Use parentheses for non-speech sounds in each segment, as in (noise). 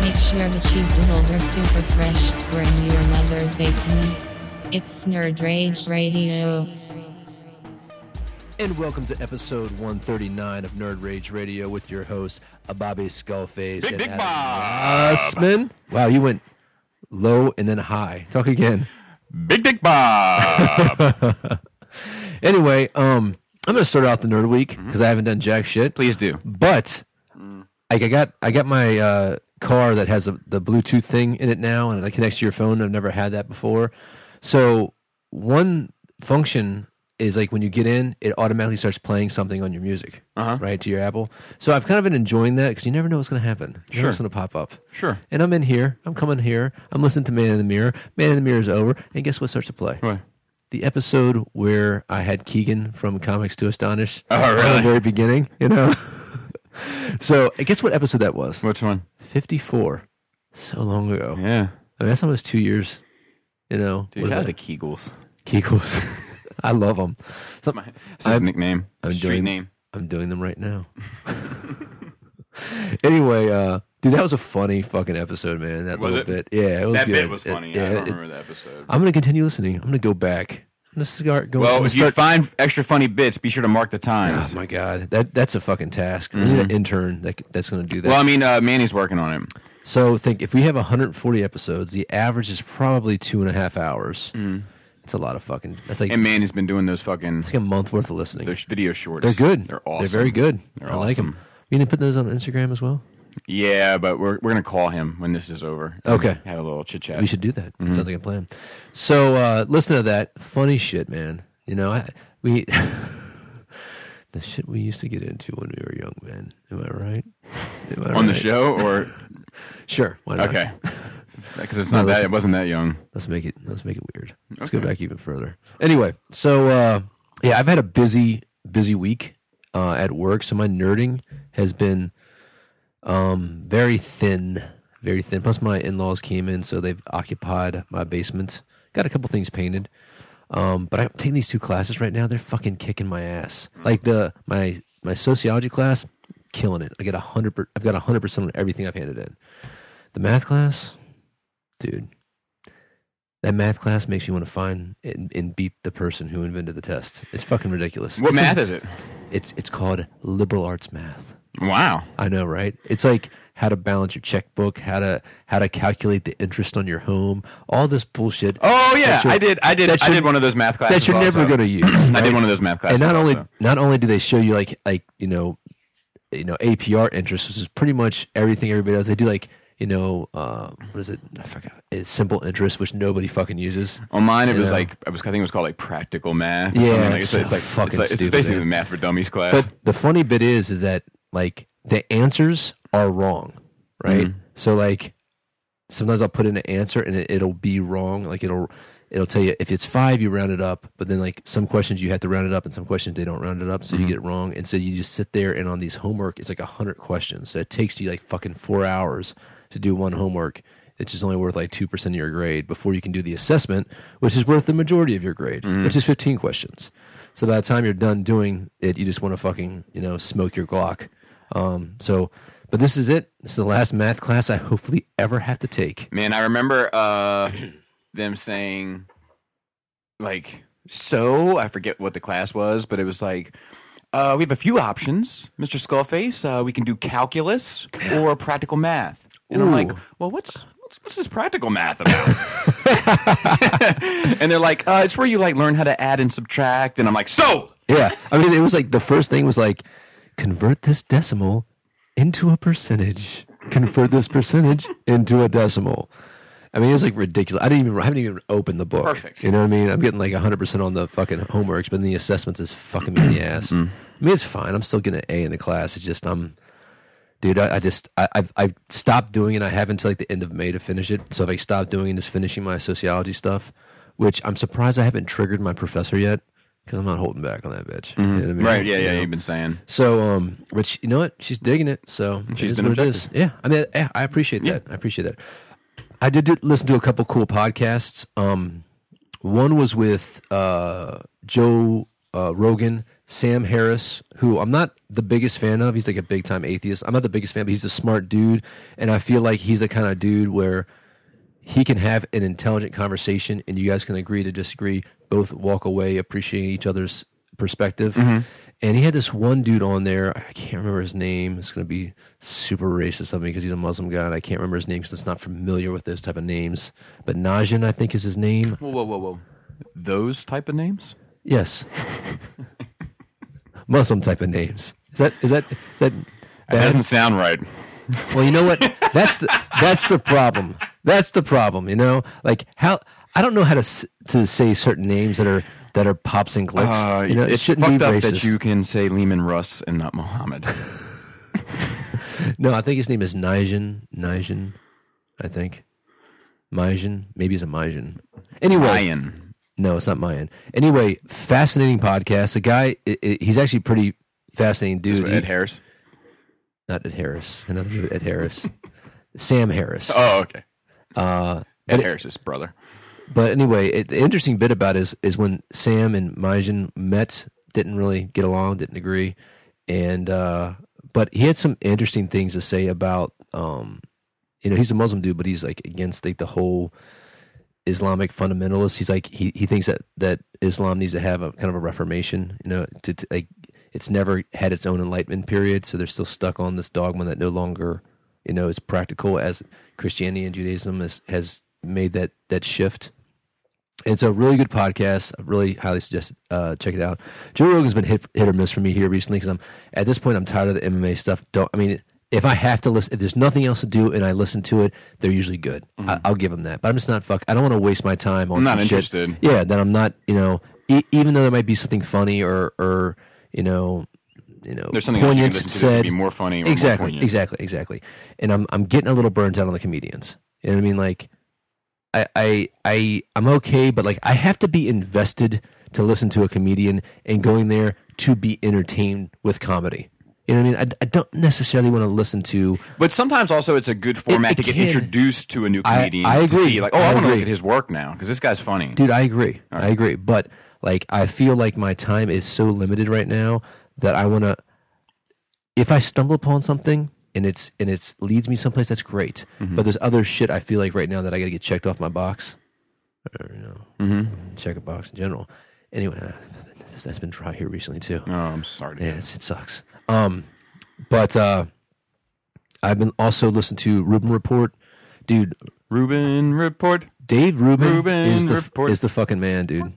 Make sure the cheese doodles are super fresh. We're in your mother's basement. It's Nerd Rage Radio. And welcome to episode 139 of Nerd Rage Radio with your host, Bobby Skullface. Big and Dick Adam Bob. Russman. Wow, you went low and then high. Talk again. Big Dick Bob. (laughs) Anyway, um, I'm going to start out the Nerd Week because I haven't done jack shit. Please do. But like I got I got my uh, car that has a, the Bluetooth thing in it now, and it connects to your phone. I've never had that before. So one function is like when you get in, it automatically starts playing something on your music, Uh-huh. right to your Apple. So I've kind of been enjoying that because you never know what's going to happen. You Sure. going to pop up. Sure. And I'm in here. I'm coming here. I'm listening to Man in the Mirror. Man in the Mirror is over, and guess what starts to play? What? the episode where I had Keegan from Comics to Astonish. Oh, At really? the very beginning, you know. (laughs) so guess what episode that was? Which one? Fifty-four. So long ago. Yeah. I mean, that's almost two years. You know, Dude, What shout out to? Kegels. Kegels. (laughs) I love them. That's, my, that's his I'm- nickname. I'm Street doing- name. I'm doing them right now. (laughs) anyway, uh, dude, that was a funny fucking episode, man. That Was little it? bit, yeah, it was That good. bit was It- funny. yeah, I don't it- remember that episode. I'm gonna continue listening. I'm gonna go back. I'm gonna start going. Well, gonna if you find extra funny bits, be sure to mark the times. Oh my god, that that's a fucking task. We need an mm-hmm. intern that that's going to do that. well, I mean, uh, Manny's working on it. so think if we have 140 episodes, the average is probably two and a half hours. Mm. It's a lot of fucking. That's like And Manny's been doing those fucking it's like a month worth of listening. those video shorts. They're good. They're awesome. They're very good. They're I like them. awesome. You need to put those on Instagram as well. Yeah, but we're we're gonna call him when this is over. Okay. Have a little chit chat. We should do that. Sounds like a plan. So uh, listen to that funny shit, man. You know, I, we (laughs) the shit we used to get into when we were young men. Am I right? Am I (laughs) on the show or (laughs) Sure. Why not? okay? Because it's not No, that it wasn't that young. Let's make it. Let's make it weird. Let's Okay. go back even further. Anyway, so uh, yeah, I've had a busy, busy week uh, at work. So my nerding has been um, very thin, very thin. Plus, my in-laws came in, so they've occupied my basement. Got a couple things painted. Um, but I'm taking these two classes right now. They're fucking kicking my ass. Like the my my sociology class, killing it. I get a hundred. I've got a hundred percent on everything I've handed in. The math class, dude. That math class makes me want to find and, and beat the person who invented the test. It's fucking ridiculous. What math a- is it? It's it's called liberal arts math. Wow. I know, right? It's like how to balance your checkbook, how to how to calculate the interest on your home, all this bullshit. Oh yeah, I did. I did. I did one of those math classes. that you're never going to (clears throat) use. I did one of those math classes. and not only also. not only do they show you like like you know you know APR interest, which is pretty much everything everybody does. They do like you know uh, what is it? I forgot. It's simple interest, which nobody fucking uses. on mine, it was know. like I was. I think it was called like practical math. or Yeah, something. Like, it's it's, it's like fucking it's, like, it's basically man. the math for dummies class. But the funny bit is, is that like the answers are wrong, right? Mm-hmm. So like sometimes I'll put in an answer and it, it'll be wrong. Like it'll it'll tell you if it's five, you round it up, but then like some questions you have to round it up, and some questions they don't round it up, so Mm-hmm. you get it wrong. And so you just sit there and on these homework, it's like a hundred questions. So it takes you like fucking four hours to do one homework. It's just only worth like two percent of your grade before you can do the assessment, which is worth the majority of your grade, Mm-hmm. which is fifteen questions. So by the time you're done doing it, you just want to fucking you know smoke your Glock. Um, so, but this is it. This is the last math class I hopefully ever have to take. Man, I remember uh, (clears throat) them saying, like, so I forget what the class was, but it was like, uh, we have a few options, Mr. Skullface. Uh, we can do calculus or practical math. And I'm like, well, what's what's, what's this practical math about? (laughs) and they're like, uh, it's where you like learn how to add and subtract. And I'm like, so Yeah, I mean, it was like the first thing was like convert this decimal into a percentage. Convert this percentage into a decimal. I mean, it was like ridiculous. I didn't even I haven't even opened the book. Perfect. You know what I mean? I'm getting like 100 percent on the fucking homeworks, but then the assessments is fucking me in the ass. Mm-hmm. I mean, it's fine. I'm still getting an A in the class. It's just I'm, dude. I, I just I, I've I've stopped doing it. I have until like the end of May to finish it. So if I stop doing is finishing my sociology stuff, which I'm surprised I haven't triggered my professor yet because I'm not holding back on that bitch. You know I mean? Right? Yeah, You yeah. know? You've been saying. So, um, which you know what, she's digging it. So She's been what it is. Yeah, I mean, yeah, I appreciate Yeah. that. I appreciate that. I did, did listen to a couple cool podcasts. Um, one was with uh, Joe uh, Rogan, Sam Harris, who I'm not the biggest fan of. He's like a big time atheist. I'm not the biggest fan, but he's a smart dude, and I feel like he's the kind of dude where he can have an intelligent conversation, and you guys can agree to disagree, both walk away appreciating each other's perspective. Mm-hmm. And he had this one dude on there. I can't remember his name. It's going to be super racist of me because he's a Muslim guy, and I can't remember his name because I'm not familiar with those type of names. But Najin, I think, is his name. Whoa, whoa, whoa, whoa. Those type of names? Yes, (laughs) Muslim type of names. Is that is that is that? That bad? doesn't sound right. Well, you know what? That's the that's the problem. That's the problem. You know, like how I don't know how to to say certain names that are that are pops and clicks. Uh, you know, it it's fucked be up racist. that you can say Leman Russ and not Mohammed. No, I think his name is Nijin. Nijin, I think. Mayan. Maybe it's a Mayan. Anyway, Ryan. no, it's not Mayan. Anyway, fascinating podcast. The guy, i i he's actually pretty fascinating dude. what Ed He- Harris. Not Ed Harris. Do with Ed Harris. (laughs) Sam Harris. Oh, okay. Uh, Ed Harris's brother. But anyway, it, the interesting bit about it is is when Sam and Majan met, didn't really get along, didn't agree, and uh, but he had some interesting things to say about, um, you know, he's a Muslim dude, but he's like against like the whole Islamic fundamentalist. He's like he he thinks that that Islam needs to have a kind of a reformation, you know, to, to like it's never had its own enlightenment period, so they're still stuck on this dogma that no longer, you know, is practical as Christianity and Judaism has has made that that shift. It's a really good podcast. I really highly suggest uh, check it out. Joe Rogan's been hit, hit or miss for me here recently because I'm at this point I'm tired of the MMA stuff. Don't I mean if I have to listen, if there's nothing else to do and I listen to it, they're usually good. I, I'll give them that. But I'm just not fuck. I don't want to waste my time on I'm not some shit. interested. Yeah, that I'm not. You know, e- even though there might be something funny or or you know, you know, There's something else you can poignant to said. be more funny or more exactly, poignant. exactly, exactly. And I'm I'm getting a little burnt out on the comedians. You know what I mean? Like, I I I I'm okay, but like I have to be invested to listen to a comedian and going there to be entertained with comedy. You know what I mean? I, I don't necessarily want to listen to. But sometimes also it's a good format it to get can. introduced to a new comedian. I To agree. see like, oh, I I, want to look at his work now because this guy's funny. Dude, I agree. I agree. But like, I feel like my time is so limited right now that I want to. If I stumble upon something and it's and it's leads me someplace, that's great. Mm-hmm. But there's other shit I feel like right now that I got to get checked off my box. Or, you know, Mm-hmm. check a box in general. Anyway, uh, that's- that's been dry here recently too. Oh, I'm sorry. To Yeah, it's, it sucks. Um, but uh, I've been also listening to Rubin Report, dude. Rubin report. Dave Rubin, Rubin is the Report. is the fucking man, dude.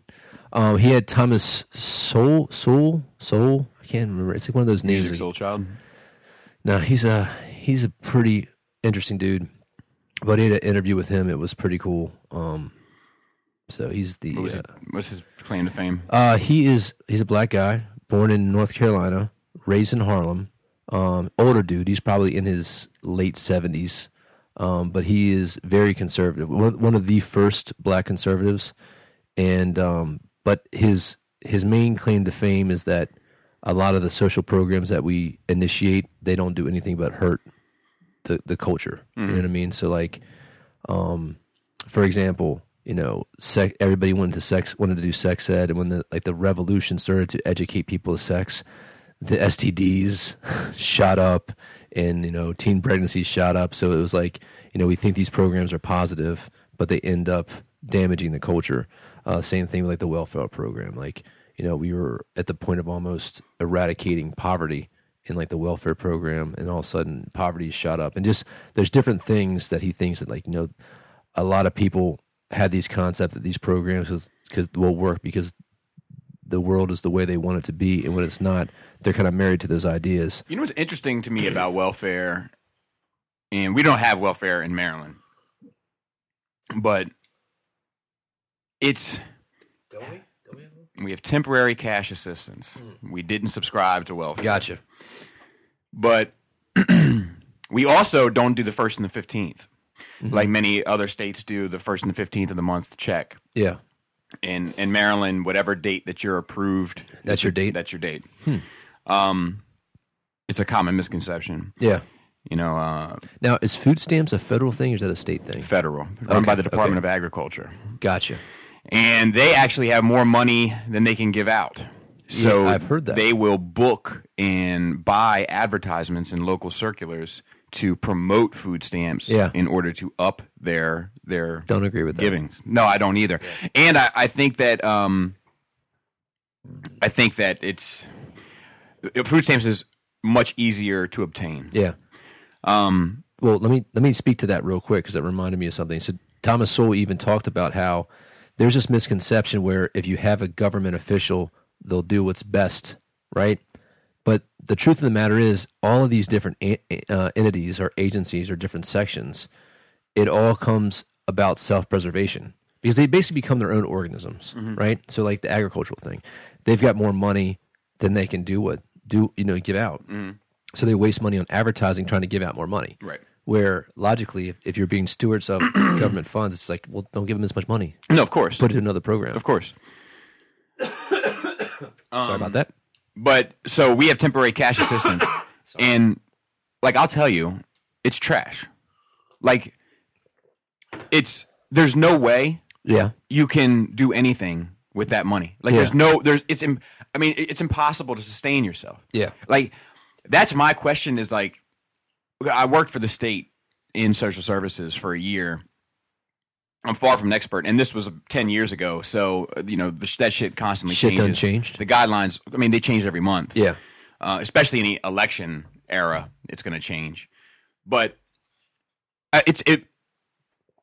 Um, he had Thomas Sowell Sowell Sowell. I can't remember. It's like one of those names. Musiq Soulchild. No, he's a he's a pretty interesting dude. But he had an interview with him. It was pretty cool. Um, so he's the What uh? What's his claim to fame? uh, he is he's a black guy, born in North Carolina, raised in Harlem. Um, older dude. He's probably in his late seventies, um, but he is very conservative. One, one of the first black conservatives, and um, but his his main claim to fame is that a lot of the social programs that we initiate they don't do anything but hurt the the culture. You know what I mean? So like, um, for example, you know, sex, everybody went into sex wanted to do sex ed, and when the like the revolution started to educate people of sex, the STDs (laughs) shot up, and you know, teen pregnancies shot up. So it was like, you know, we think these programs are positive, but they end up damaging the culture. Uh, same thing with like the welfare program. Like, you know, we were at the point of almost eradicating poverty in like the welfare program, and all of a sudden poverty shot up. And just there's different things that he thinks that like you know, a lot of people had these concepts that these programs cause, will work because the world is the way they want it to be, and when it's not, they're kind of married to those ideas. You know what's interesting to me about welfare, and we don't have welfare in Maryland, but it's Don't we We have temporary cash assistance. We didn't subscribe to welfare, Gotcha. but (clears throat) we also don't do the first and the 15th, Mm-hmm. like many other states do. The first and the 15th of the month check. Yeah. In in Maryland, whatever date that you're approved, That's your date? Hmm. That's your date. Um, it's a common misconception. Yeah. You know, uh, Now, is food stamps a federal thing or is that a state thing? federal, run Okay, by the Department okay. of Agriculture. Gotcha. And they actually have more money than they can give out. So Yeah, I've heard that. they will book and buy advertisements in local circulars to promote food stamps Yeah. in order to up their their Don't agree with that. givings. No, I don't either. And I, I think that um, I think that it's food stamps is much easier to obtain. Yeah. Um, well, let me let me speak to that real quick because it reminded me of something. So Thomas Sowell even talked about how there's this misconception where if you have a government official, they'll do what's best, right? But the truth of the matter is, all of these different a- eh, uh, entities or agencies or different sections, it all comes about self-preservation because they basically become their own organisms, mm-hmm. right? So, like the agricultural thing, they've got more money than they can do what do you know give out. Mm-hmm. So they waste money on advertising trying to give out more money. Right. Where logically, if, if you're being stewards of (clears throat) government funds, it's like, well, don't give them as much money. No, of course, Put it in another program. of course. (coughs) Sorry about um, that. But so we have temporary cash (coughs) assistance, and like I'll tell you, it's trash. Like it's there's no way Yeah. you can do anything with that money. Like Yeah. there's no there's it's im- I mean it- it's impossible to sustain yourself. Yeah. Like that's my question is like I worked for the state in social services for a year. I'm far from an expert, and this was 10 years ago. So, you know, the, that shit constantly Shit changes. changed. The guidelines, I mean, they change every month Yeah. uh, especially in the election era, it's going to change. But uh, it's it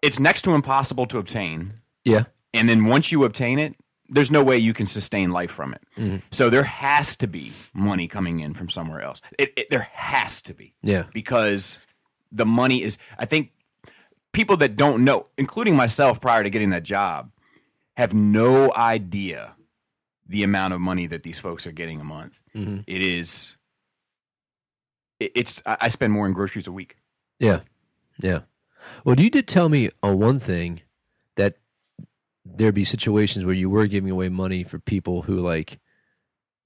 it's next to impossible to obtain, Yeah. and then once you obtain it, there's no way you can sustain life from it. Mm-hmm. So there has to be money coming in from somewhere else. It, it, there has to be Yeah. because the money is. I think people that don't know, including myself, prior to getting that job, have no idea the amount of money that these folks are getting a month. Mm-hmm. It is. it- It's. I I spend more in groceries a week. Yeah. Yeah. Well, you did tell me on one thing there'd be situations where you were giving away money for people who like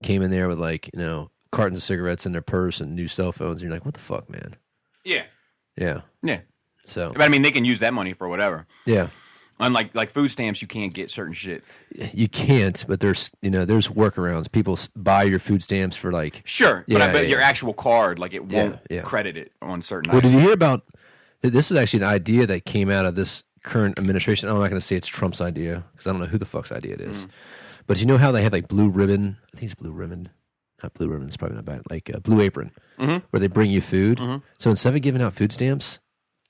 came in there with like, you know, cartons of cigarettes in their purse and new cell phones. And you're like, what the fuck, man? Yeah. Yeah. Yeah. So, But I mean, they can use that money for whatever. yeah. Unlike like food stamps, you can't get certain shit. You can't, but there's, you know, there's workarounds. People buy your food stamps for like, Sure, but I bet yeah, your yeah. actual card, like it won't yeah. credit it on certain. Well, did you hear about? This is actually an idea that came out of this current administration. I'm not going to say it's Trump's idea because I don't know who the fuck's idea it is. Hmm. But you know how they have like blue ribbon? I think it's blue ribbon. Not blue ribbon. It's probably not bad. Like uh, blue apron, mm-hmm. where they bring you food. Mm-hmm. So instead of giving out food stamps,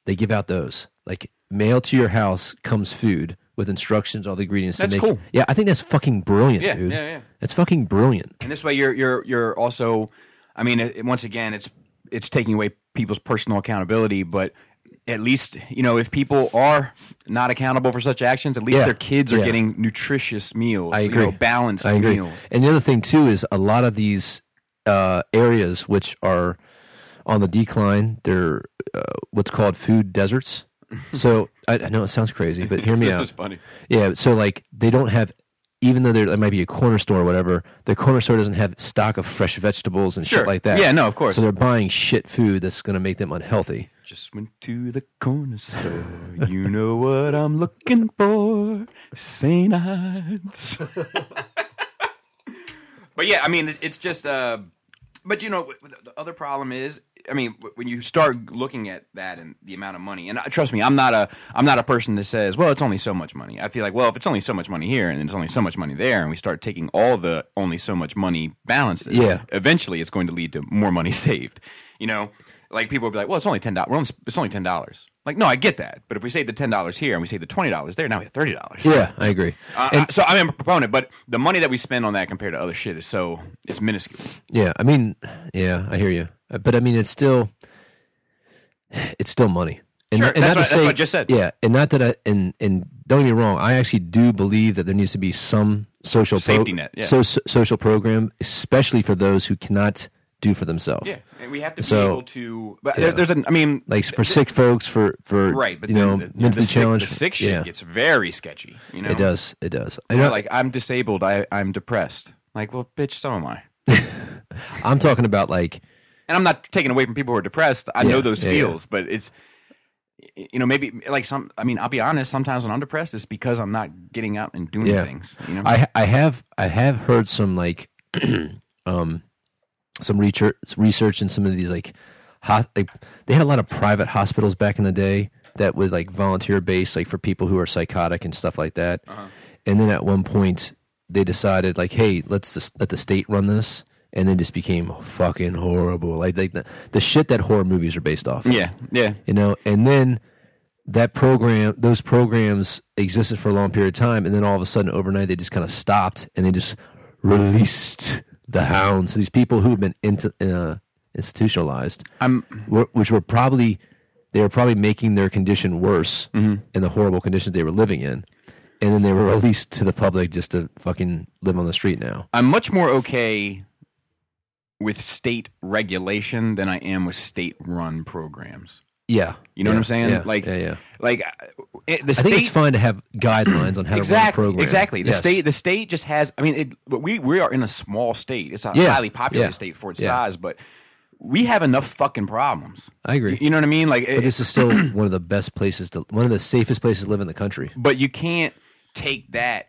they give out those. Like mail to your house comes food with instructions, all the ingredients. That's to make cool. Yeah, I think that's fucking brilliant, Yeah, dude. yeah, yeah. It's fucking brilliant. And this way, you're you're you're also. I mean, it, once again, it's it's taking away people's personal accountability, but. At least you know if people are not accountable for such actions, at least Yeah, their kids are yeah. getting nutritious meals. I you agree. know, balanced I agree. meals. And the other thing too is a lot of these uh, areas which are on the decline, they're uh, what's called food deserts. So I, I know it sounds crazy, but hear (laughs) me this out. is funny. Yeah, so like they don't have, even though there there might be a corner store or whatever, the corner store doesn't have stock of fresh vegetables and Sure. shit like that. Yeah, no, of course. So they're buying shit food that's going to make them unhealthy. Just went to the corner store. You know what I'm looking for. St. Ides. (laughs) but yeah, I mean, it's just. Uh, but you know, w- w- the other problem is, I mean, when you start looking at that and the amount of money, and uh, trust me, I'm not a, I'm not a person that says, well, it's only so much money. I feel like, well, if it's only so much money here and it's only so much money there, and we start taking all the only so much money balances, Yeah. eventually it's going to lead to more money (laughs) saved. You know, like people will be like, "Well, it's only ten dollars. It's only ten dollars." Like, no, I get that, but if we save the ten dollars here and we save the twenty dollars there, now we have thirty dollars. Yeah, I agree. Uh, so I'm a proponent, but the money that we spend on that compared to other shit is so it's minuscule. Yeah, I mean, yeah, I hear you, but I mean, it's still, it's still money. And Sure, not- and that's not what- that's what I just said. Yeah, and not that I and and don't get me wrong, I actually do believe that there needs to be some social Safety net, yeah. so, so- social program, especially for those who cannot do for themselves. Yeah, and we have to So- be able to. But Yeah. there, there's an. I mean, Like for sick folks, for for right, but you know the, the, mentally sick, challenged. the sick shit yeah, gets very sketchy. You know, it does. It does. I know, like I'm disabled. I I'm depressed. Like, well, bitch, so am I. (laughs) I'm talking about like And I'm not taking away from people who are depressed. I Yeah, know those feels, but it's. You know, maybe like some. I mean, I'll be honest. Sometimes when I'm depressed, it's because I'm not getting out and doing Yeah. things. You know, I I have I have heard some like (clears throat) um some research research in some of these like hot like they had a lot of private hospitals back in the day that was like volunteer based like for people who are psychotic and stuff like that. Uh-huh. And then at one point they decided like hey, let's just let the state run this and then just became fucking horrible. Like like the, the shit that horror movies are based off. of yeah, yeah. you know and then that program those programs existed for a long period of time and then all of a sudden overnight they just kind of stopped and they just released the hounds these people who have been into, uh, institutionalized I'm. were, which were probably they were probably making their condition worse in the horrible conditions they were living in and then they were (laughs) released to the public just to fucking live on the street now I'm much more okay with state regulation than I am with state-run programs. Yeah You know what I'm saying? yeah, like, yeah yeah like uh, it, the i state. think it's fun to have guidelines on how to run a exactly, program exactly. The Yes. state, the state just has. I mean, it, we we are in a small state. It's a Yeah, highly populated yeah, state for its yeah. size, but we have enough fucking problems. i agree You know what I mean? Like, But it, this is still (clears throat) one of the best places to, one of the safest places to live in the country. but you can't take that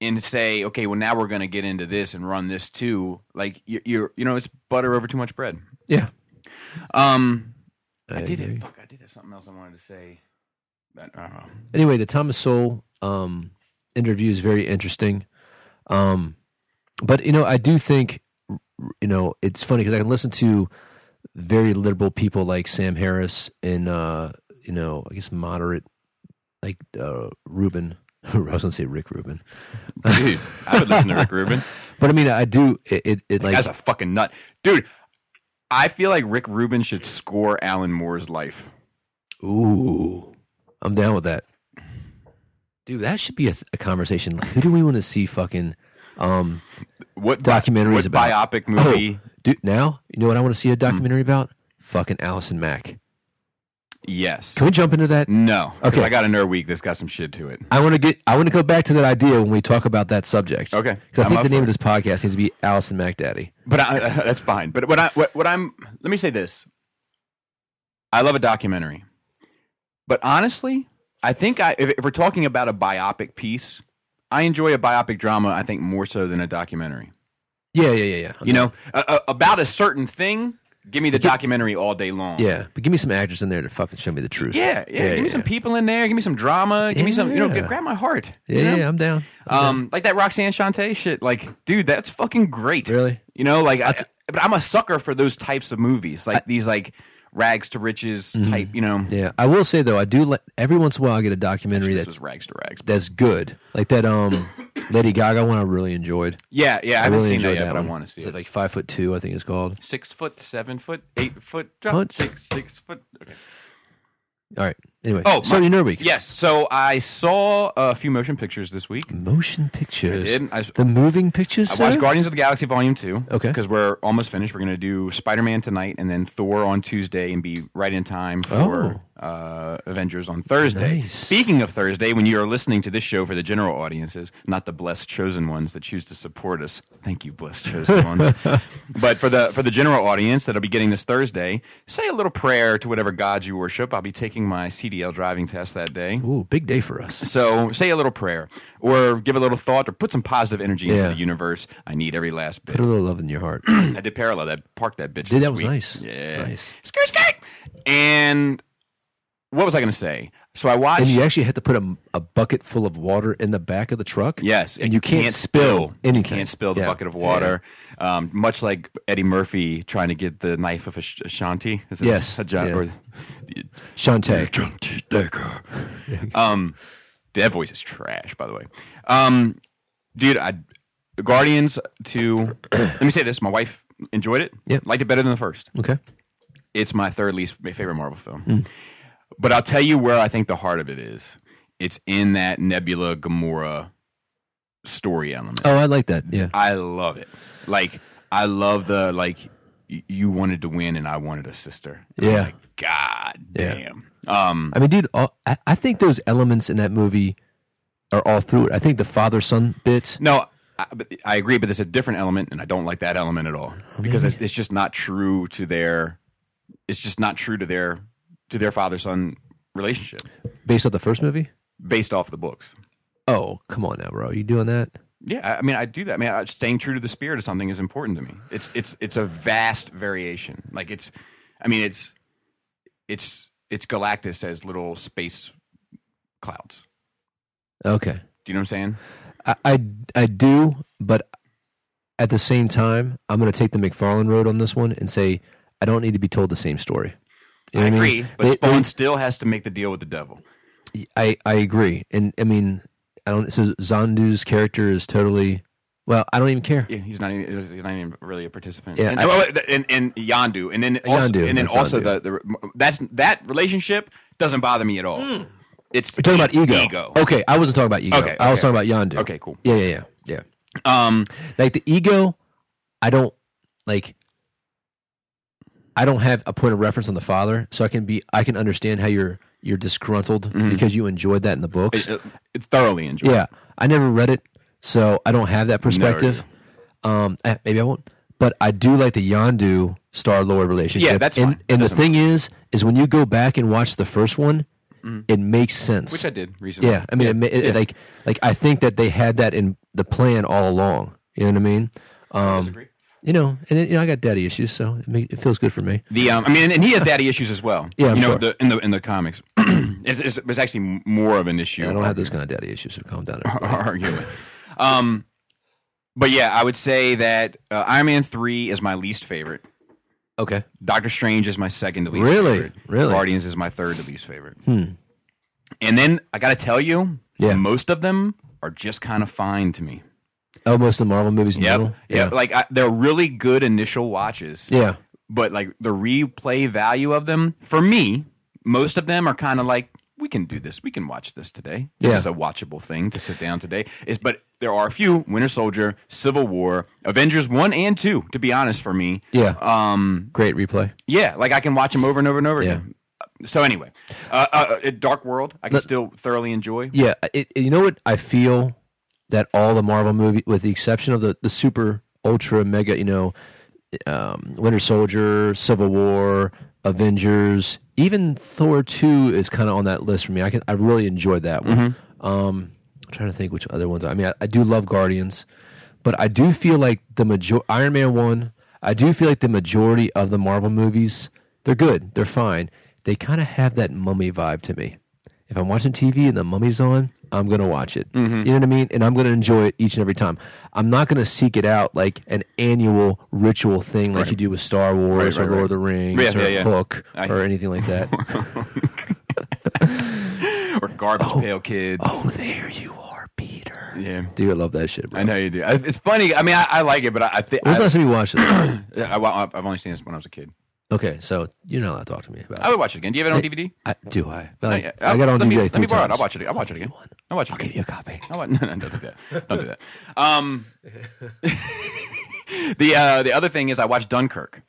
and say, okay, well now we're going to get into this and run this too. Like you, you're, you know, it's butter over too much bread. Yeah, Um, I, did agree. it. Fuck, I did have something else I wanted to say. But, I don't. Anyway, the Thomas Sowell um, interview is very interesting. Um, but you know, I do think you know it's funny because I can listen to very liberal people like Sam Harris and uh, you know I guess moderate like uh, Rubin. (laughs) I was gonna say Rick Rubin, Dude, I would listen to Rick Rubin. (laughs) but I mean I do it. It, it like That's a fucking nut. Dude, I feel like Rick Rubin should score Alan Moore's life. Ooh, I'm down with that. Dude, that should be a, a conversation. Like, who do we want to see fucking um What Documentaries what about- biopic (clears throat) movie? dude now? You know what I want to see a documentary Hmm. about? Fucking Allison Mack. Yes. Can we jump into that? No. Okay. I got a nerd week that's got some shit to it. I want to get I want to go back to that idea when we talk about that subject. Okay. Because I I'm think up the name for of this podcast needs to be Allison MacDaddy. But I, (laughs) that's fine. But what I what, what I'm let me say this. I love a documentary. But honestly, I think I if, if we're talking about a biopic piece, I enjoy a biopic drama I think more so than a documentary. Yeah, yeah, yeah, yeah. You know, a, a, about a certain thing, give me the documentary all day long. Yeah, but give me some actors in there to fucking show me the truth. Yeah, yeah. give me some people in there. Give me some drama. Give me some, you know, Yeah. grab my heart. Yeah, you know? yeah, I'm down. Um, like that Roxanne Shante shit. Like, dude, that's fucking great. Really? You know, like, I, but I'm a sucker for those types of movies, like these, like rags to riches Mm-hmm. type. You know, Yeah, I will say though, I do let every once in a while I get a documentary this that's was rags to rags. that's good, like that um (coughs) Lady Gaga one. I really enjoyed. Yeah, yeah. I, haven't really seen that enjoyed yet, but one. I want to see Is it. it like five foot two? I think it's called. Six foot, seven foot, eight foot, drop, Punch. six, six foot. Okay. All right. Anyway, Oh, so my- your week. Yes. So I saw a few motion pictures this week. Motion pictures. I did. I the moving pictures. I watched sir? Guardians of the Galaxy Volume 2. Okay. Because we're almost finished. We're going to do Spider Man tonight and then Thor on Tuesday and be right in time for oh. Uh, Avengers on Thursday. Nice. Speaking of Thursday, when you are listening to this show for the general audiences, not the blessed chosen ones that choose to support us, thank you, blessed chosen (laughs) ones. But for the for the general audience that'll be getting this Thursday, say a little prayer to whatever God you worship. I'll be taking my CDL driving test that day. Ooh, big day for us. So say a little prayer, or give a little thought, or put some positive energy into the universe. I need every last bit. Put a little love in your heart. (clears throat) I did parallel that, parked that bitch. Dude, that was week. nice. Yeah, Nice. skirt, skirt. And what was I going to say? So I watched. And you actually had to put a, a bucket full of water in the back of the truck. Yes, and you can't, spill anything. You can't spill the Yeah. bucket of water. Um, much like Eddie Murphy trying to get the knife of Ash- Ashanti. Is it Yes, a John, yeah. or Shantae. Ajanti Dagger. um, that voice is trash, by the way. Um, dude, I Guardians to. let me say this: my wife enjoyed it. Yep. liked it better than the first. Okay. It's my third least favorite Marvel film. Mm. But I'll tell you where I think the heart of it is. It's in that Nebula Gamora story element. Oh, I like that. Yeah. I love it. Like I love the like y- you wanted to win and I wanted a sister. And Yeah. like, God Yeah. damn. Um, I mean, dude, all, I, I think those elements in that movie are all through it. I think the father son bit. no, I, but I agree, but there's a different element, and I don't like that element at all because it's, it's just not true to their. It's just not true to their to their father son relationship based off the first movie. based off the books. Oh, come on now, bro. Are You doing that? Yeah, I- I mean, I do that. I mean, I- staying true to the spirit of something is important to me. It's it's it's a vast variation. Like it's, I mean, it's it's it's Galactus as little space clouds. Okay. Do you know what I'm saying? I, I, I do, but at the same time, I'm going to take the McFarlane road on this one and say I don't need to be told the same story. You know I what agree, mean? but They- Spawn still has to make the deal with the devil. I I agree, and I mean, I don't. So Zandu's character is totally. Well, I don't even care. Yeah, he's not even he's not even really a participant. Yeah, and, I- oh, and, and Yondu, and then also, Yondu, and then also Yondu. the, the that's that relationship doesn't bother me at all. It's You're talking about ego. Ego. Okay, I wasn't talking about ego. Okay, I was talking about Yondu. Okay, cool. Yeah, yeah, yeah, yeah. Um, Like the ego, I don't like. I don't have a point of reference on the father, so I can be. I can understand how you're you're disgruntled because you enjoyed that in the books. it, it thoroughly enjoyed. Yeah, I never read it, so I don't have that perspective. Um, eh, maybe I won't, but I do like the Yondu Star Lord relationship. Yeah, that's and, fine. That And the thing is, is when you go back and watch the first one, it makes sense. Mm. which I did recently. yeah, I mean, it, it, Yeah. like, like I think that they had that in the plan all along. You know what I mean? Um, disagree. You know, and then, you know, I got daddy issues, so it, make, it feels good for me. The um, I mean, and he has daddy issues as well. (laughs) Yeah, I'm you know, sure. the, in the in the comics, (clears throat) it's, it's, it's actually more of an issue. I don't have those kind of daddy issues, so calm down. (laughs) arguably. Um, but yeah, I would say that uh, Iron Man three is my least favorite. okay. Doctor Strange is my second to least Really? favorite. Really? Guardians is my third to least favorite. Hmm. And then I got to tell you, Yeah. most of them are just kind of fine to me. Most of the Marvel movies in Yep. general? Yeah. Like I, they're really good initial watches. Yeah. But like the replay value of them, for me, most of them are kind of like we can do this. We can watch this today. This Yeah. is a watchable thing to sit down today. Is but there are a few Winter Soldier, Civil War, Avengers one and two. To be honest, for me, Yeah. um, Great replay. yeah, like I can watch them over and over and over Yeah. again. So anyway, uh, uh, uh, Dark World, I can still thoroughly enjoy. Yeah, it, it- you know what I feel that all the Marvel movie, with the exception of the the super ultra mega, you know, um, Winter Soldier, Civil War, Avengers, even Thor two is kind of on that list for me. I can I really enjoyed that one. Um, I'm trying to think which other ones. I mean, I, I do love Guardians, but I do feel like the major Iron Man one. I do feel like the majority of the Marvel movies they're good, they're fine. They kind of have that mummy vibe to me. If I'm watching TV and the mummy's on, I'm gonna watch it. Mm-hmm. You know what I mean? And I'm gonna enjoy it each and every time. I'm not gonna seek it out like an annual ritual thing like you do with Star Wars Right, or Lord right. of the Rings Yeah, or yeah, yeah. Hook I- or anything like that. (laughs) Or Garbage Pail Kids. oh, there you are, Peter. Yeah. Dude, I love that shit. Bro. I know you do. It's funny. I mean, I, I like it, but I, I think When was the last time you watched it? (coughs) I've only seen this when I was a kid. Okay, so you're not allowed to talk to me about I would watch it again. Do you have it on DVD? I, do I? Like, Yeah, I got it on let DVD me, Let me borrow it. I'll watch it. I'll watch it again. I'll watch it I'll give you a copy. I'll watch, no, no, don't do that. Don't do that. Um, (laughs) the uh, the other thing is I watched Dunkirk.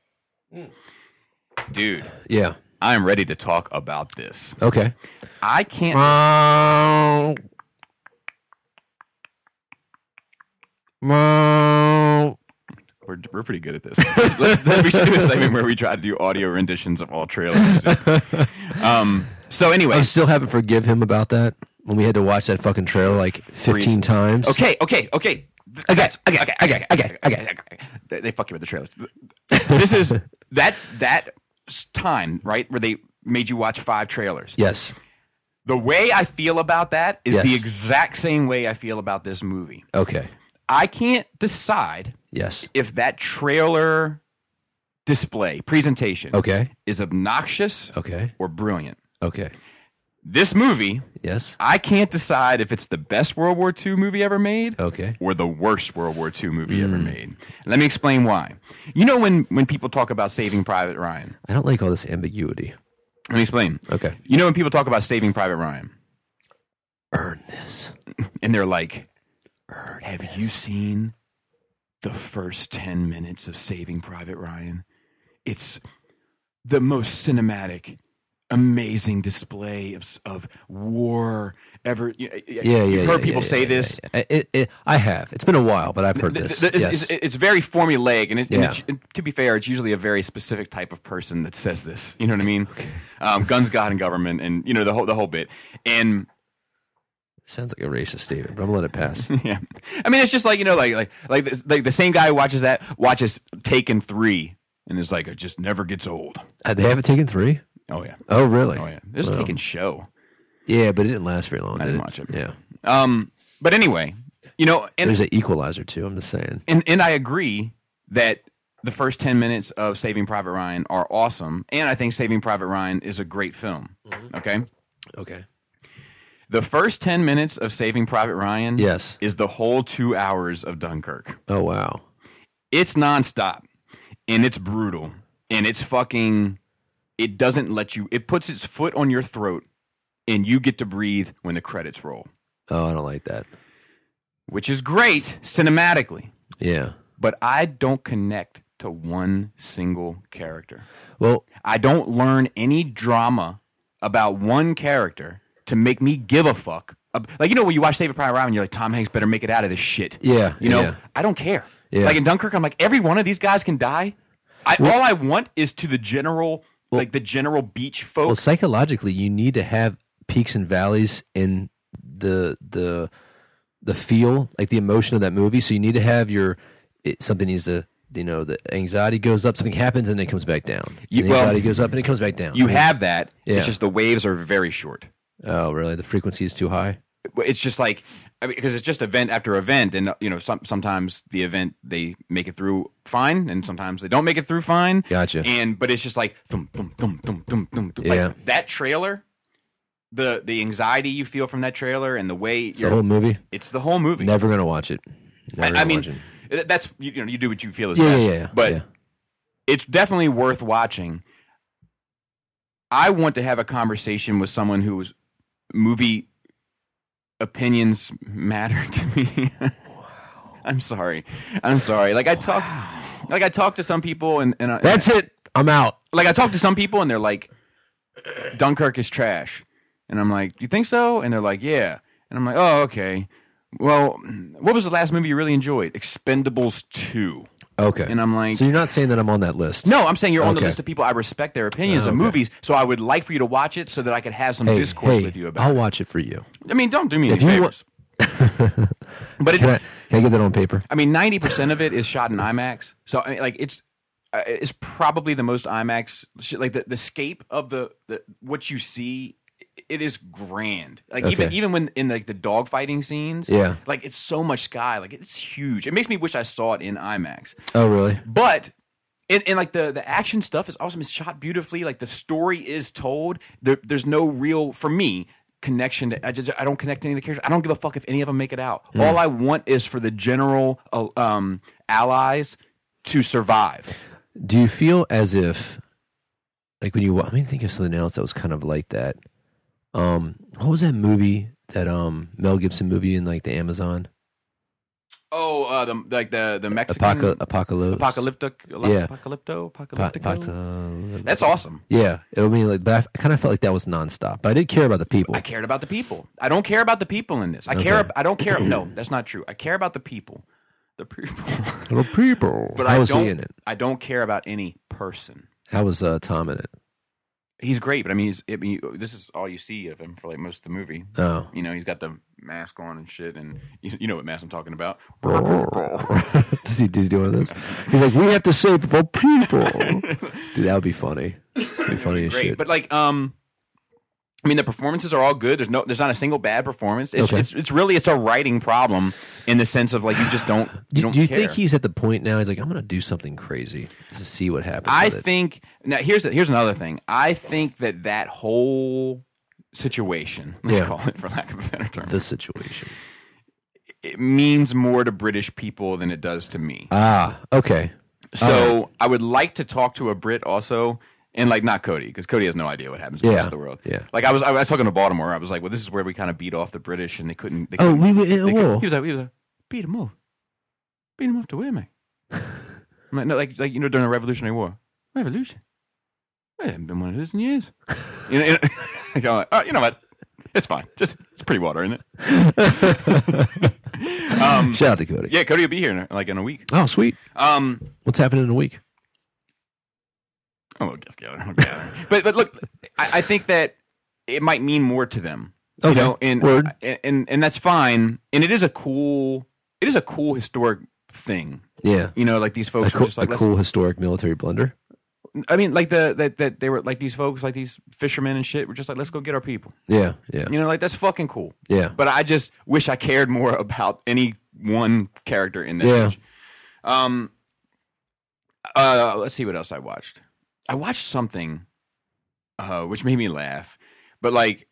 Dude, Yeah. I am ready to talk about this. Okay. I can't. Meow. Meow. We're, we're pretty good at this. Let's, let's, we should do a segment where we try to do audio renditions of all trailer music. (laughs) Um, so anyway, I still haven't forgive him about that when we had to watch that fucking trailer like 15 times. Okay, okay, okay. Th- that's- okay, okay, okay, okay, okay. They, they fuck you with the trailers. This is that that time, right, where they made you watch five trailers. Yes. The way I feel about that is Yes. the exact same way I feel about this movie. Okay. I can't decide Yes. if that trailer display presentation Okay. is obnoxious Okay. or brilliant. Okay. This movie, Yes. I can't decide if it's the best World War II movie ever made Okay. or the worst World War II movie ever Hmm. made. Let me explain why. You know when when people talk about Saving Private Ryan. I don't like all this ambiguity. Let me explain. Okay. You know when people talk about Saving Private Ryan Earn this. and they're like, "Have you seen the first 10 minutes of Saving Private Ryan?" it's the most cinematic, amazing display of of war ever. Yeah, yeah. You've heard yeah, people yeah, say yeah, this. yeah, yeah. It, it, I have. It's been a while, but I've heard Th- this. yes. it's, it's very formulaic, and, it's, and Yeah. to be fair, it's usually a very specific type of person that says this. You know what I mean? Um, guns, God, and government, and you know the whole the whole bit. And Sounds like a racist statement, but I'm gonna let it pass. (laughs) yeah, I mean, it's just like you know, like like like this- like the same guy who watches that watches Taken three, and is like, it just never gets old. Uh, they haven't taken three. Oh yeah, Oh, really? oh yeah. This Well, Taken show. Yeah, but it didn't last very long. I did didn't it? watch it. Yeah. Um, but anyway, you know, and There's an equalizer too. I'm just saying. and and I agree that the first 10 minutes of Saving Private Ryan are awesome and I think Saving Private Ryan is a great film. Okay? Okay. The first 10 minutes of Saving Private Ryan Yes. is the whole 2 hours of Dunkirk. Oh wow. It's nonstop and it's brutal and it's fucking it doesn't let you it puts its foot on your throat and you get to breathe when the credits roll, Oh, I don't like that. which is great cinematically, Yeah. but I don't connect to one single character. Well, I don't learn any drama about one character to make me give a fuck. Like you know when you watch Saving Private Ryan, you're like Tom Hanks better make it out of this shit. Yeah, you know yeah. I don't care. Yeah. Like in Dunkirk, I'm like every one of these guys can die. I, all I want is to the general, like the general beach folk. well, psychologically, you need to have peaks and valleys in the the the feel, like the emotion of that movie. So you need to have your it, something needs to you know the anxiety goes up, something happens, and then it comes back down. You- the well, anxiety goes up and it comes back down. you have that. Yeah. It's just the waves are very short. Oh, really? The frequency is too high. it's just like I mean, because it's just event after event, and you know, some, sometimes the event they make it through fine, and sometimes they don't make it through fine. Gotcha. And but it's just like thum, thum, thum, thum, thum, thum, thum. Yeah. like that trailer, the the anxiety you feel from that trailer, and the way The you're, whole movie. it's the whole movie. Never gonna watch it. Never I, I mean, it. it- that's you, you know, you do what you feel is yeah, best, yeah, yeah. but yeah. it's definitely worth watching. I want to have a conversation with someone whose movie opinions matter (laughs) to me. I'm sorry. I'm sorry. Like I talked, like I talked to some people, and, and I, that's it. I'm out. like I talked to some people, and they're like, "Dunkirk is trash," and I'm like, "You think so?" And they're like, "Yeah," and I'm like, "Oh, okay." Well, what was the last movie you really enjoyed? Expendables two. Okay. And I'm like- so you're not saying that I'm on that list? No, I'm saying you're on the Okay. list of people I respect their opinions of movies, so I would like for you to watch it so that I could have some Hey, discourse hey, with you about it. I'll watch it for you. I mean, don't do me any If you wa- favors. (laughs) but it's, Can I, can I get that on paper? I mean, 90% of it is shot in IMAX. So, I mean, like, it's, uh, it's probably the most IMAX, shit. like, the, the scape of the, the, what you see, it is grand. Like, even, Okay. even when in, like, the dog fighting scenes, Yeah. like, it's so much sky. Like, it's huge. It makes me wish I saw it in IMAX. Oh, really? But and, and like the the action stuff is awesome. It's shot beautifully. Like the story is told. There, there's no real for me connection. To, I just I don't connect any of the characters. I don't give a fuck if any of them make it out. Hmm. All I want is for the general uh, um, allies to survive. Do you feel as if, like when you, I mean, think of something else that was kind of like that. Um, what was that movie that um Mel Gibson movie in like the Amazon? Oh, uh, the like the the Mexican Apoca- Apocalypse. apocalyptic, Yeah. apocalypto, apocalyptico. That's awesome. Yeah, I mean, like, but I kind of felt like that was nonstop. But I did care about the people. I cared about the people. I don't care about the people in this. I care. Okay. I don't care. No, (clears throat) that's not true. I care about the people. The people. the people. (laughs) But How I was don't. he in it? I don't care about any person. How was uh, Tom in it? He's great, but I mean, he's. I mean, this is all you see of him for like most of the movie. Oh, You know, he's got the mask on and shit, and you, you know what mask I'm talking about. (laughs) does he, does he do one of those? He's like, we have to save the people. (laughs) Dude, that would be funny. That'd be funny as great, shit. but like, um, I mean, the performances are all good. There's no, there's not a single bad performance. It's, Okay. it's, it's really, it's a writing problem in the sense of like you just don't, you do, don't do you care. think he's at the point now? He's like, I'm going to do something crazy to see what happens. I it. think now here's here's another thing. I think that that whole situation, (laughs) let's Yeah. call it for lack of a better term, this situation. it means more to British people than it does to me. Ah, okay. So I would like to talk to a Brit also, and like not Cody because Cody has no idea what happens in the Yeah, rest of the world. yeah. Like I was, I was talking to Baltimore. I was like, well, this is where we kind of beat off the British, and they couldn't. They Oh, couldn't, oh, we were they in a war. He was like, he was like, beat them off, beat them off to where, man? (laughs) Like, no, like, like you know, during the Revolutionary War. Revolution. I haven't been one of those in years. (laughs) you know, you know, (laughs) like, oh, you know what? It's fine. Just it's pretty water, isn't it? um, Shout out to Cody. yeah, Cody will be here in, like in a week. Oh, sweet. Um, What's happening in a week? Oh, we'll just go. we'll gather. but but look, I, I think that it might mean more to them. You know, and, Word. and and and that's fine. And it is a cool, it is a cool historic thing. Yeah. You know, like these A, folks were cool, just like, a cool historic military blunder. I mean, like the that that they were like these folks, like these fishermen and shit, were just like, let's go get our people. Yeah. Yeah. You know, like that's fucking cool. Yeah. But I just wish I cared more about any one character in that. Yeah. Um. Uh, let's see what else I watched. I watched something, uh, which made me laugh, but like,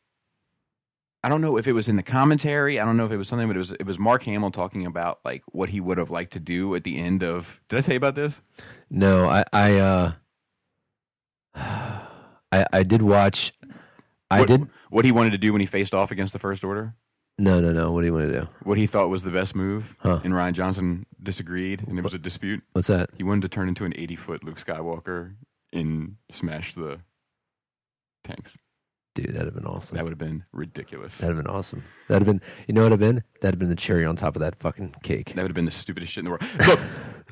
I don't know if it was in the commentary. I don't know if it was something, but it was it was Mark Hamill talking about like what he would have liked to do at the end of. Did I tell you about this? No, I I uh (sighs) I I did watch I what, did what he wanted to do when he faced off against the First Order. no no no. What do you want to do? What he thought was the best move, Huh. and Rian Johnson disagreed, and it was a dispute. What's that? He wanted to turn into an 80 foot Luke Skywalker and smash the tanks. Dude, that'd have been awesome. That would have been ridiculous. That'd have been awesome. That'd have been you know what it'd have been? That'd have been the cherry on top of that fucking cake. That would have been the stupidest shit in the world. Look,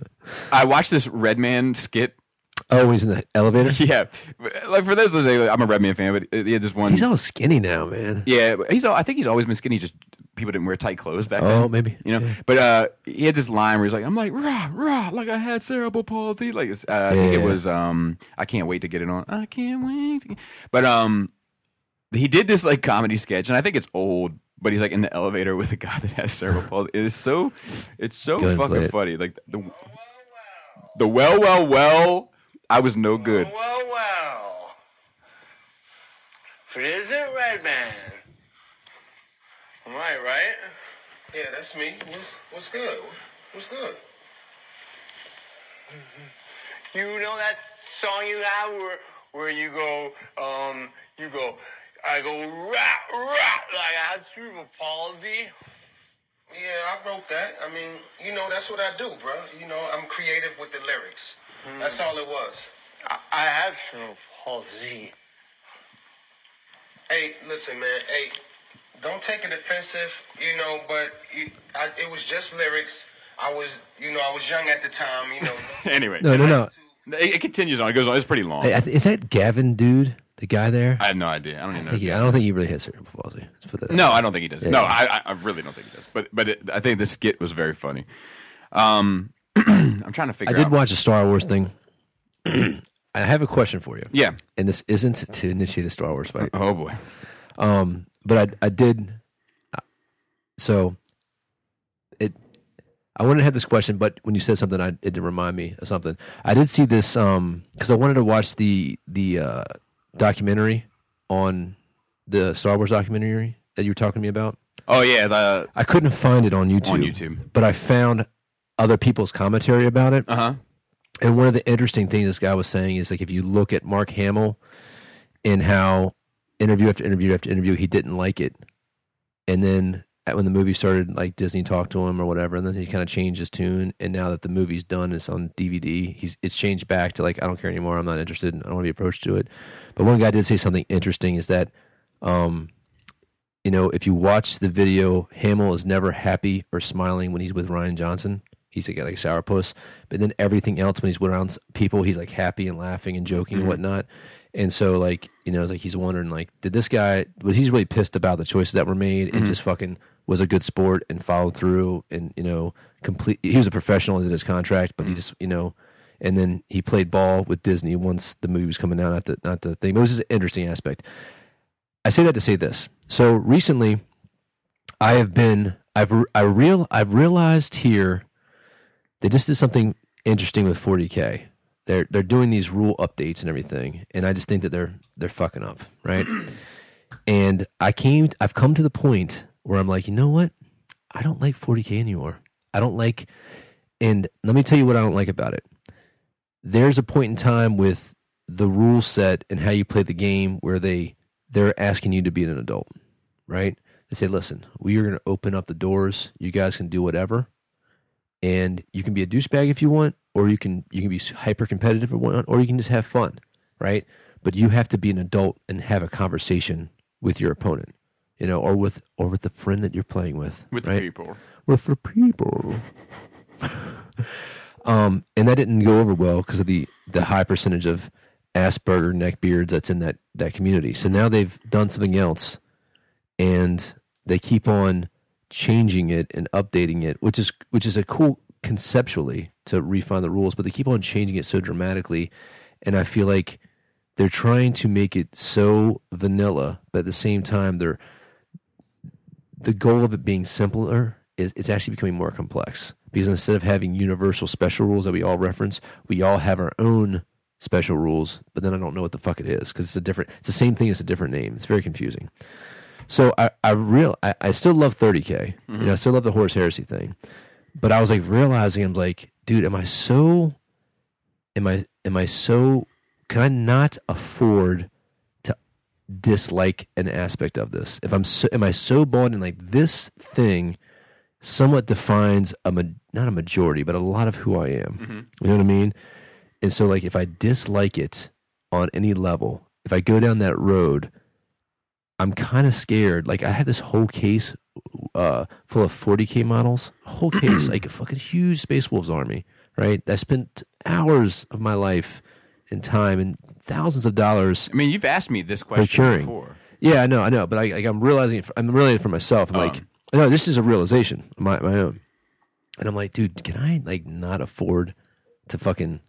(laughs) I watched this Redman skit. Oh, he's in the elevator? (laughs) Yeah, like for those listening, I'm a Redman fan, but uh, he had this one. He's all skinny now, man. yeah, he's. al- I think he's always been skinny. Just people didn't wear tight clothes back then. Oh, maybe. You know, Yeah. but uh, he had this line where he's like, "I'm like rah rah, like I had cerebral palsy." Like it's, uh, I think it was, um, I can't wait to get it on. I can't wait. To get... But um, he did this like comedy sketch, and I think it's old. But he's like in the elevator with a guy that has cerebral palsy. It is so, it's so Go ahead and play fucking it. funny. Like the, the well, well, well. I was no good. Well, well. If it isn't Redman. Am I right? Yeah, that's me. What's what's good? What's good? You know that song you have where where you go, um, you go, I go rah rah like I have cerebral palsy. Yeah, I wrote that. I mean, you know, that's what I do, bro. You know, I'm creative with the lyrics. That's all it was. I, I have cerebral palsy. Hey, listen, man. Hey, don't take it offensive, you know, but it, I, it was just lyrics. I was, you know, I was young at the time, you know. (laughs) anyway, No, no, no. It, it continues on. It goes on. It's pretty long. Hey, th- is that Gavin dude, the guy there? I have no idea. I don't I, even know. think if he, he- I don't think he really has cerebral palsy. Let's put. No, I don't think he does. Yeah. No, I, I- I really don't think he does. But but it, I think the skit was very funny. Um, (clears throat) I'm trying to figure. Out I did out. watch a Star Wars thing. (clears throat) I have a question for you. Yeah. And this isn't to initiate a Star Wars fight. Oh boy. Um, but I I did. So it, I wanted to have this question, but when you said something, I, it didn't remind me of something. I did see this um because I wanted to watch the the uh, documentary on the Star Wars documentary that you were talking to me about. Oh yeah. The I couldn't find it on YouTube. On YouTube. but I found other people's commentary about it. uh huh. And one of the interesting things this guy was saying is like if you look at Mark Hamill and how interview after interview after interview he didn't like it, and then when the movie started, like Disney talked to him or whatever, and then he kind of changed his tune. And now that the movie's done, it's on DVD. He's it's changed back to like I don't care anymore. I'm not interested. I don't want to be approached to it. But one guy did say something interesting is that, um, you know, if you watch the video, Hamill is never happy or smiling when he's with Rian Johnson. He's like, like a sourpuss. But then everything else, when he's around people, he's like happy and laughing and joking and whatnot. And so, like, you know, like he's wondering, like, did this guy was he's really pissed about the choices that were made and mm-hmm. just fucking was a good sport and followed through and you know complete. He was a professional in his contract, but he mm. just you know, and then he played ball with Disney once the movie was coming out. Not the not the thing, but it was just an interesting aspect. I say that to say this. So recently, I have been I've I real I've realized here they just did something interesting with 40k. They're they're doing these rule updates and everything, and I just think that they're they're fucking up, right? (clears throat) and I came I've come to the point where I'm like, you know what? I don't like 40k anymore. I don't like, and let me tell you what I don't like about it. There's a point in time with the rule set and how you play the game where they they're asking you to be an adult, right? They say, listen, we are going to open up the doors. You guys can do whatever. And you can be a douchebag if you want, or you can you can be hyper competitive if you want, or you can just have fun, right? But you have to be an adult and have a conversation with your opponent, you know, or with or with the friend that you're playing with, with right? the people. with the people. (laughs) um, and that didn't go over well because of the the high percentage of Asperger neckbeards that's in that that community. So now they've done something else, and they keep on changing it and updating it, which is which is a cool conceptually to refine the rules, but they keep on changing it so dramatically, and I feel like they're trying to make it so vanilla, but at the same time they're the goal of it being simpler is it's actually becoming more complex because instead of having universal special rules that we all reference, we all have our own special rules. But then I don't know what the fuck it is because it's a different. It's the same thing. It's a different name. It's very confusing. So I I real I, I still love 30k. You know, I mm-hmm. still love the Horus Heresy thing, but I was like realizing I'm like, dude, am I so? Am I am I so? Can I not afford to dislike an aspect of this? If I'm so, am I so bought in like this thing somewhat defines a ma- not a majority, but a lot of who I am. Mm-hmm. You know what I mean? And so like if I dislike it on any level, if I go down that road, I'm kind of scared. Like I had this whole case uh, full of 40k models, a whole case, like a fucking huge Space Wolves army, right? I spent hours of my life and time and thousands of dollars I mean, you've asked me this question Procuring. before. yeah, I know, I know, but I, like, I'm realizing it. For, I'm realizing it for myself. I'm like, no, this is a realization, of my my own, and I'm like, dude, can I like not afford to fucking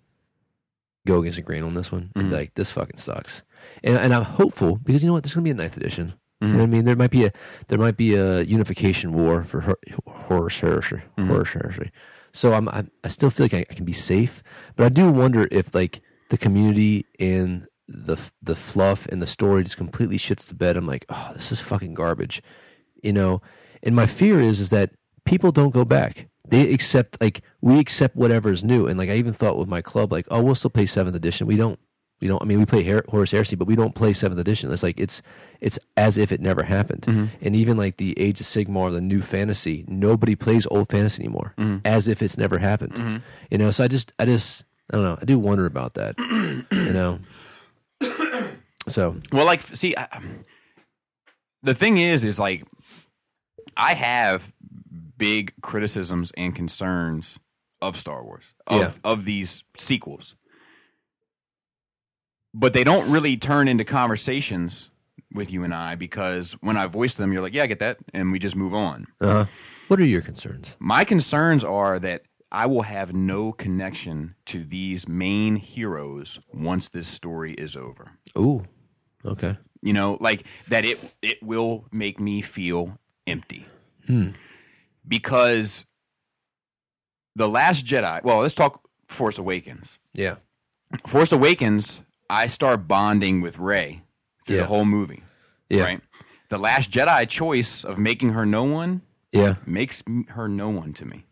go against the grain on this one? And be mm-hmm. like, this fucking sucks. And and I'm hopeful because you know what, there's gonna be a ninth edition. You know what I mm-hmm. mean? There might be a there might be a unification war for her, Horus Heresy, horse mm-hmm. heresy. So I'm, I'm I still feel like I, I can be safe, but I do wonder if like the community and the the fluff and the story just completely shits the bed. I'm like, oh, this is fucking garbage, you know. And my fear is is that people don't go back. They accept like we accept whatever is new. And like I even thought with my club, like, oh, we'll still play seventh edition. We don't. We don't. I mean, we play Her- Horus Heresy, but we don't play seventh edition. It's like it's it's as if it never happened. Mm-hmm. And even like the Age of Sigmar, the new fantasy, nobody plays old fantasy anymore, mm-hmm. as if it's never happened. Mm-hmm. You know. So I just, I just, I don't know. I do wonder about that. (coughs) you know. (coughs) So Well, like, see, I, the thing is, is like, I have big criticisms and concerns of Star Wars, of, Yeah. of these sequels. But they don't really turn into conversations with you and I because when I voice them, you're like, yeah, I get that. And we just move on. Uh, what are your concerns? My concerns are that I will have no connection to these main heroes once this story is over. Ooh, okay. You know, like that it it will make me feel empty. Because the last Jedi, well, let's talk Force Awakens. Yeah. Force Awakens, I start bonding with Rey through Yeah. the whole movie. Yeah. Right? The last Jedi choice of making her no one Yeah. makes her no one to me.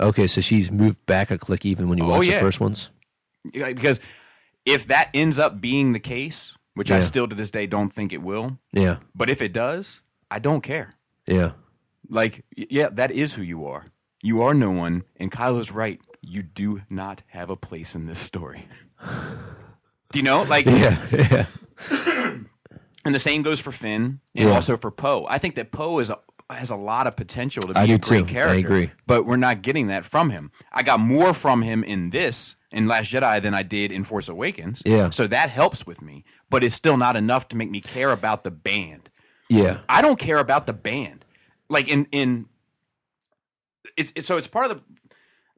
Okay, so she's moved back a click even when you Oh, watch yeah. the first ones. Yeah, because if that ends up being the case, which I still to this day don't think it will, Yeah. but if it does, I don't care. Yeah. Like, yeah, that is who you are. You are no one, and Kylo's right. You do not have a place in this story. (laughs) do you know? Like, Yeah. Yeah. and the same goes for Finn and Yeah. also for Poe. I think that Poe is a, has a lot of potential to be I a great too. I agree. but we're not getting that from him. I got more from him in this in Last Jedi than I did in Force Awakens. Yeah. so that helps with me, but it's still not enough to make me care about the band. Yeah. I don't care about the band. Like in in it's, it's so it's part of the.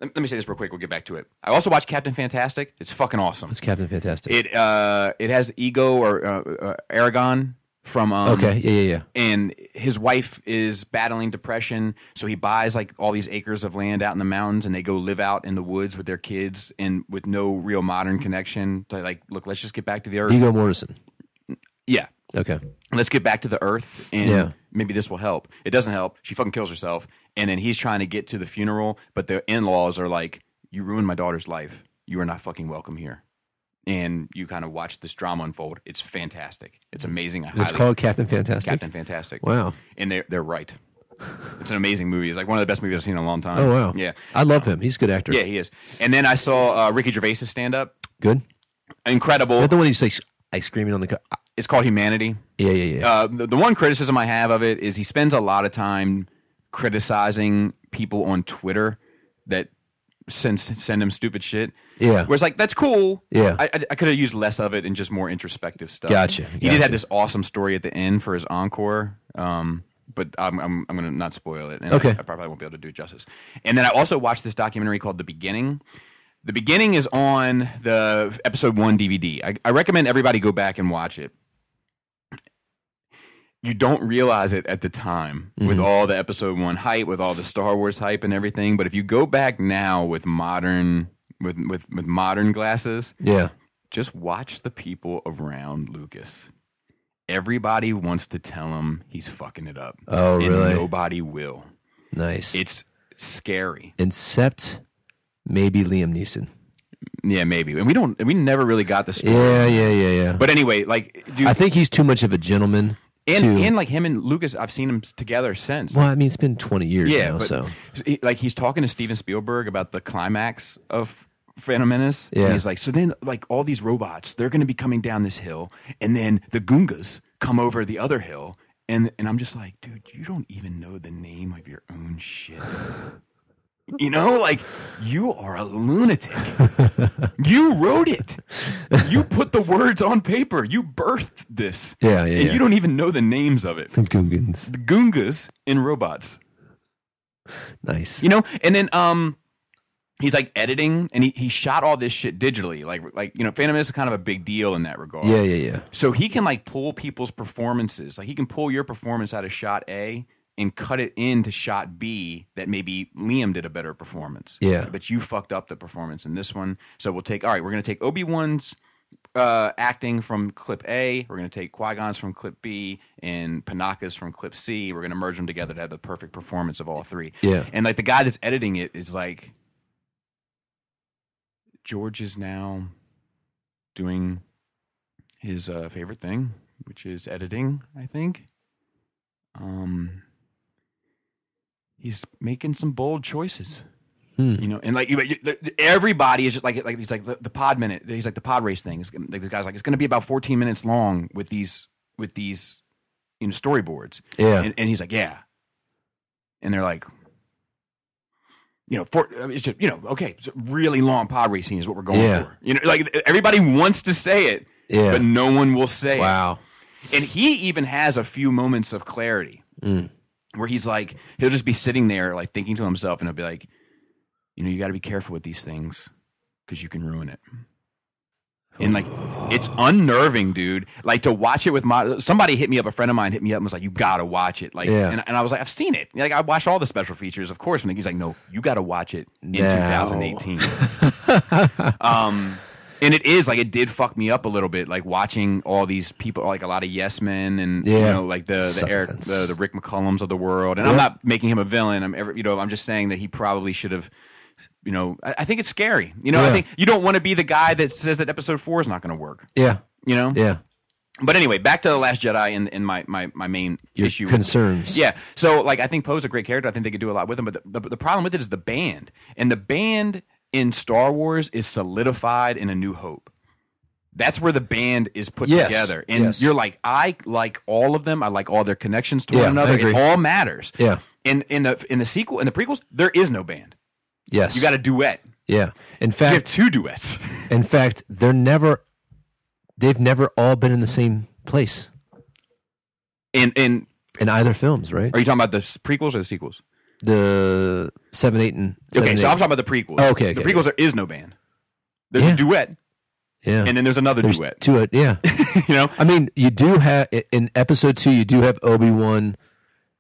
Let, me say this real quick. We'll get back to it. I also watched Captain Fantastic. It's fucking awesome. It's Captain Fantastic. It uh it has Ego or uh, uh, Aragon from um, okay. Yeah. Yeah. Yeah. and his wife is battling depression so he buys like all these acres of land out in the mountains and they go live out in the woods with their kids and with no real modern connection to like look let's just get back to the earth Ego Morrison. yeah Okay. Let's get back to the earth and Yeah. maybe this will help it doesn't help she fucking kills herself and then he's trying to get to the funeral but the in-laws are like you ruined my daughter's life you are not fucking welcome here and you kind of watch this drama unfold it's fantastic it's amazing I It's called Captain Fantastic. captain fantastic Wow. and they're, they're right It's an amazing movie. It's like one of the best movies I've seen in a long time. Oh wow. Yeah. I love him. He's a good actor. Yeah, he is. And then I saw uh, Ricky Gervais' stand up. Good. Incredible. Is that the one he's like, like screaming on the. Co- It's called Humanity. yeah, yeah, yeah. Uh, the, the one criticism I have of it is he spends a lot of time criticizing people on Twitter that send send him stupid shit. Yeah. Where it's like that's cool. Yeah. I, I, I could have used less of it and just more introspective stuff. Gotcha, He did have this awesome story at the end for his encore. Um, but I'm, I'm, I'm going to not spoil it. And Okay. I, I probably won't be able to do it justice. And then I also watched this documentary called The Beginning. The Beginning is on the episode one DVD. I, I recommend everybody go back and watch it. You don't realize it at the time Mm-hmm. with all the episode one hype, with all the Star Wars hype and everything. But if you go back now with modern with with, with modern glasses, yeah. just watch the people around Lucas. Everybody wants to tell him he's fucking it up. Oh, and really? Nobody will. Nice. It's scary. Except maybe Liam Neeson. Yeah, maybe. And we don't. We never really got the story. Yeah, yeah, yeah, yeah. But anyway, like, dude, I think he's too much of a gentleman. And to, and like him and Lucas, I've seen them together since. well, I mean, it's been twenty years yeah, now, so he- like he's talking to Steven Spielberg about the climax of Phantom Menace. Yeah. And he's like, so then like all these robots, they're going to be coming down this hill, and then the Goongas come over the other hill, and and I'm just like, dude, you don't even know the name of your own shit. (sighs) (laughs) You know, like you are a lunatic. (laughs) you wrote it. You put the words on paper. You birthed this. Yeah, yeah, And yeah. you don't even know the names of it. Googans. The Goongas in robots. Nice. You know, and then um he's like editing and he, he shot all this shit digitally. Like like, you know, Phantom is kind of a big deal in that regard. Yeah, yeah, yeah. So he can like pull people's performances. Like he can pull your performance out of shot A and cut it into shot B that maybe Liam did a better performance. Yeah. But you fucked up the performance in this one. So we'll take all right, we're gonna take Obi Wan's uh, acting from clip A. We're going to take Qui Gon's from clip B and Panaka's from clip C. We're going to merge them together to have the perfect performance of all three. Yeah. And like the guy that's editing it is like, George is now doing his uh, favorite thing, which is editing. I think. Um, he's making some bold choices. You know, and like everybody is just like like he's like the, the pod minute. He's like the pod race thing. It's, like the guy's like it's going to be about fourteen minutes long with these with these you know storyboards. Yeah. and, and he's like yeah, and they're like. You know, for it's just you know, okay, it's a really long pod racing is what we're going Yeah. for. You know, like everybody wants to say it, Yeah. but no one will say it. Wow. And he even has a few moments of clarity Mm. Where he's like, he'll just be sitting there, like thinking to himself, and he'll be like, you know, you got to be careful with these things because you can ruin it. And like, it's (sighs) unnerving, dude. Like to watch it with my somebody hit me up, a friend of mine hit me up and was like, "You gotta watch it." Like, Yeah. and, and I was like, "I've seen it." Like, I watched all the special features, of course. And he's like, "No, you gotta watch it in Now. 2018." (laughs) um, and it is like it did fuck me up a little bit, like watching all these people, like a lot of yes men, and you know, like the the Eric, the, the Rick McCallums of the world. And I'm not making him a villain. I'm ever, you know, I'm just saying that he probably should have. You know, I, I think it's scary. You know, I think you don't want to be the guy that says that episode four is not going to work. Yeah. You know, Yeah. but anyway, back to the Last Jedi and, and my, my my main Your issue concerns. yeah, so like I think Poe's a great character. I think they could do a lot with him. But the, the, the problem with it is the band, and the band in Star Wars is solidified in A New Hope. That's where the band is put Yes, together, and yes. you're like, I like all of them. I like all their connections to Yeah, one another. It all matters. Yeah. In in the in the sequel in the prequels, there is no band. Yes. You got a duet. Yeah. In You have fact, two duets. (laughs) in fact, they're never. They've never all been in the same place in in in either films, right? are you talking about the prequels or the sequels? The seven, eight, and seven, Okay, so. I'm talking about the prequels. Oh, okay, the okay, prequels there is no band. There's Yeah. a duet, yeah, and then there's another there's duet. two. uh, Yeah, (laughs) you know, I mean, you do have in episode two, you do have Obi Wan,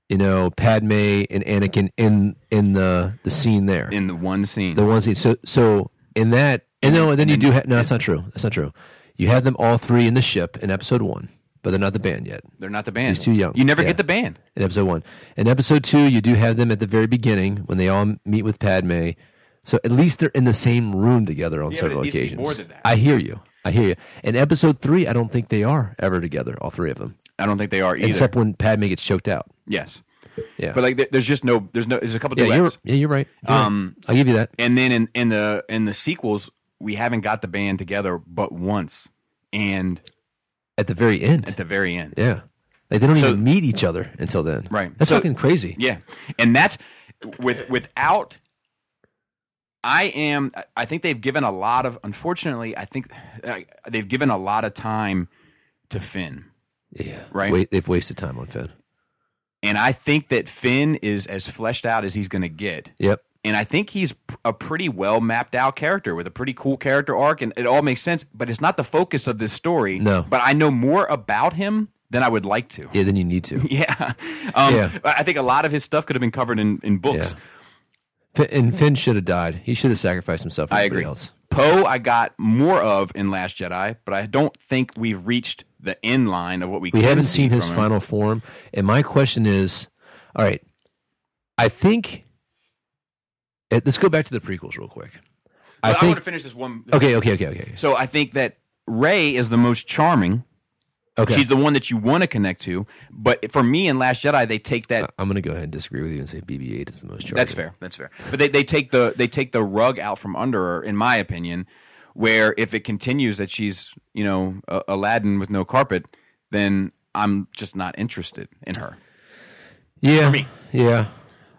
you know, Padme and Anakin in in the the scene there, in the one scene. the one scene. So so in that, and no, and then you do have no, that's not true. That's not true. You have them all three in the ship in episode one, but they're not the band yet. They're not the band. He's too young. You never Yeah. get the band. in episode one. In episode two, you do have them at the very beginning when they all meet with Padme. So at least they're in the same room together on Yeah, several it needs to be occasions. more than that. I hear you. I hear you. In episode three, I don't think they are ever together, all three of them, I don't think they are either. except when Padme gets choked out. yes. Yeah. But like, there's just no, there's no, there's a couple Yeah, you're, yeah, you're right. You're right. Um, I'll give you that. and then in in the in the sequels, we haven't got the band together but once, and At the very end. at the very end. yeah. Like they don't So- even meet each other until then. Right. That's So- fucking crazy. Yeah, and that's with without. I am. I think they've given a lot of. Unfortunately, I think uh, they've given a lot of time to Finn, Yeah. Right. Wait, they've wasted time on Finn. and I think that Finn is as fleshed out as he's going to get. Yep. And I think he's a pretty well mapped out character with a pretty cool character arc, and it all makes sense. But it's not the focus of this story. No. But I know more about him than I would like to. Yeah, then you need to. (laughs) Yeah. Um, Yeah. I think a lot of his stuff could have been covered in, in books. Yeah. And Finn should have died. He should have sacrificed himself for I agree. else. Poe, I got more of in Last Jedi, but I don't think we've reached the end line of what we. We can haven't see seen his him. final form. And my question is, all right, I think let's go back to the prequels real quick. I But I, think want to finish this one. Okay, okay, okay, okay. So I think that Rey is the most charming. Okay. She's the one that you want to connect to. But for me in Last Jedi, they take that. I'm going to go ahead and disagree with you and say BB-8 is the most charming. That's fair. That's fair. But they, they take the they take the rug out from under her, in my opinion. Where if it continues that she's you know a- Aladdin with no carpet, then I'm just not interested in her. Yeah. me. Yeah.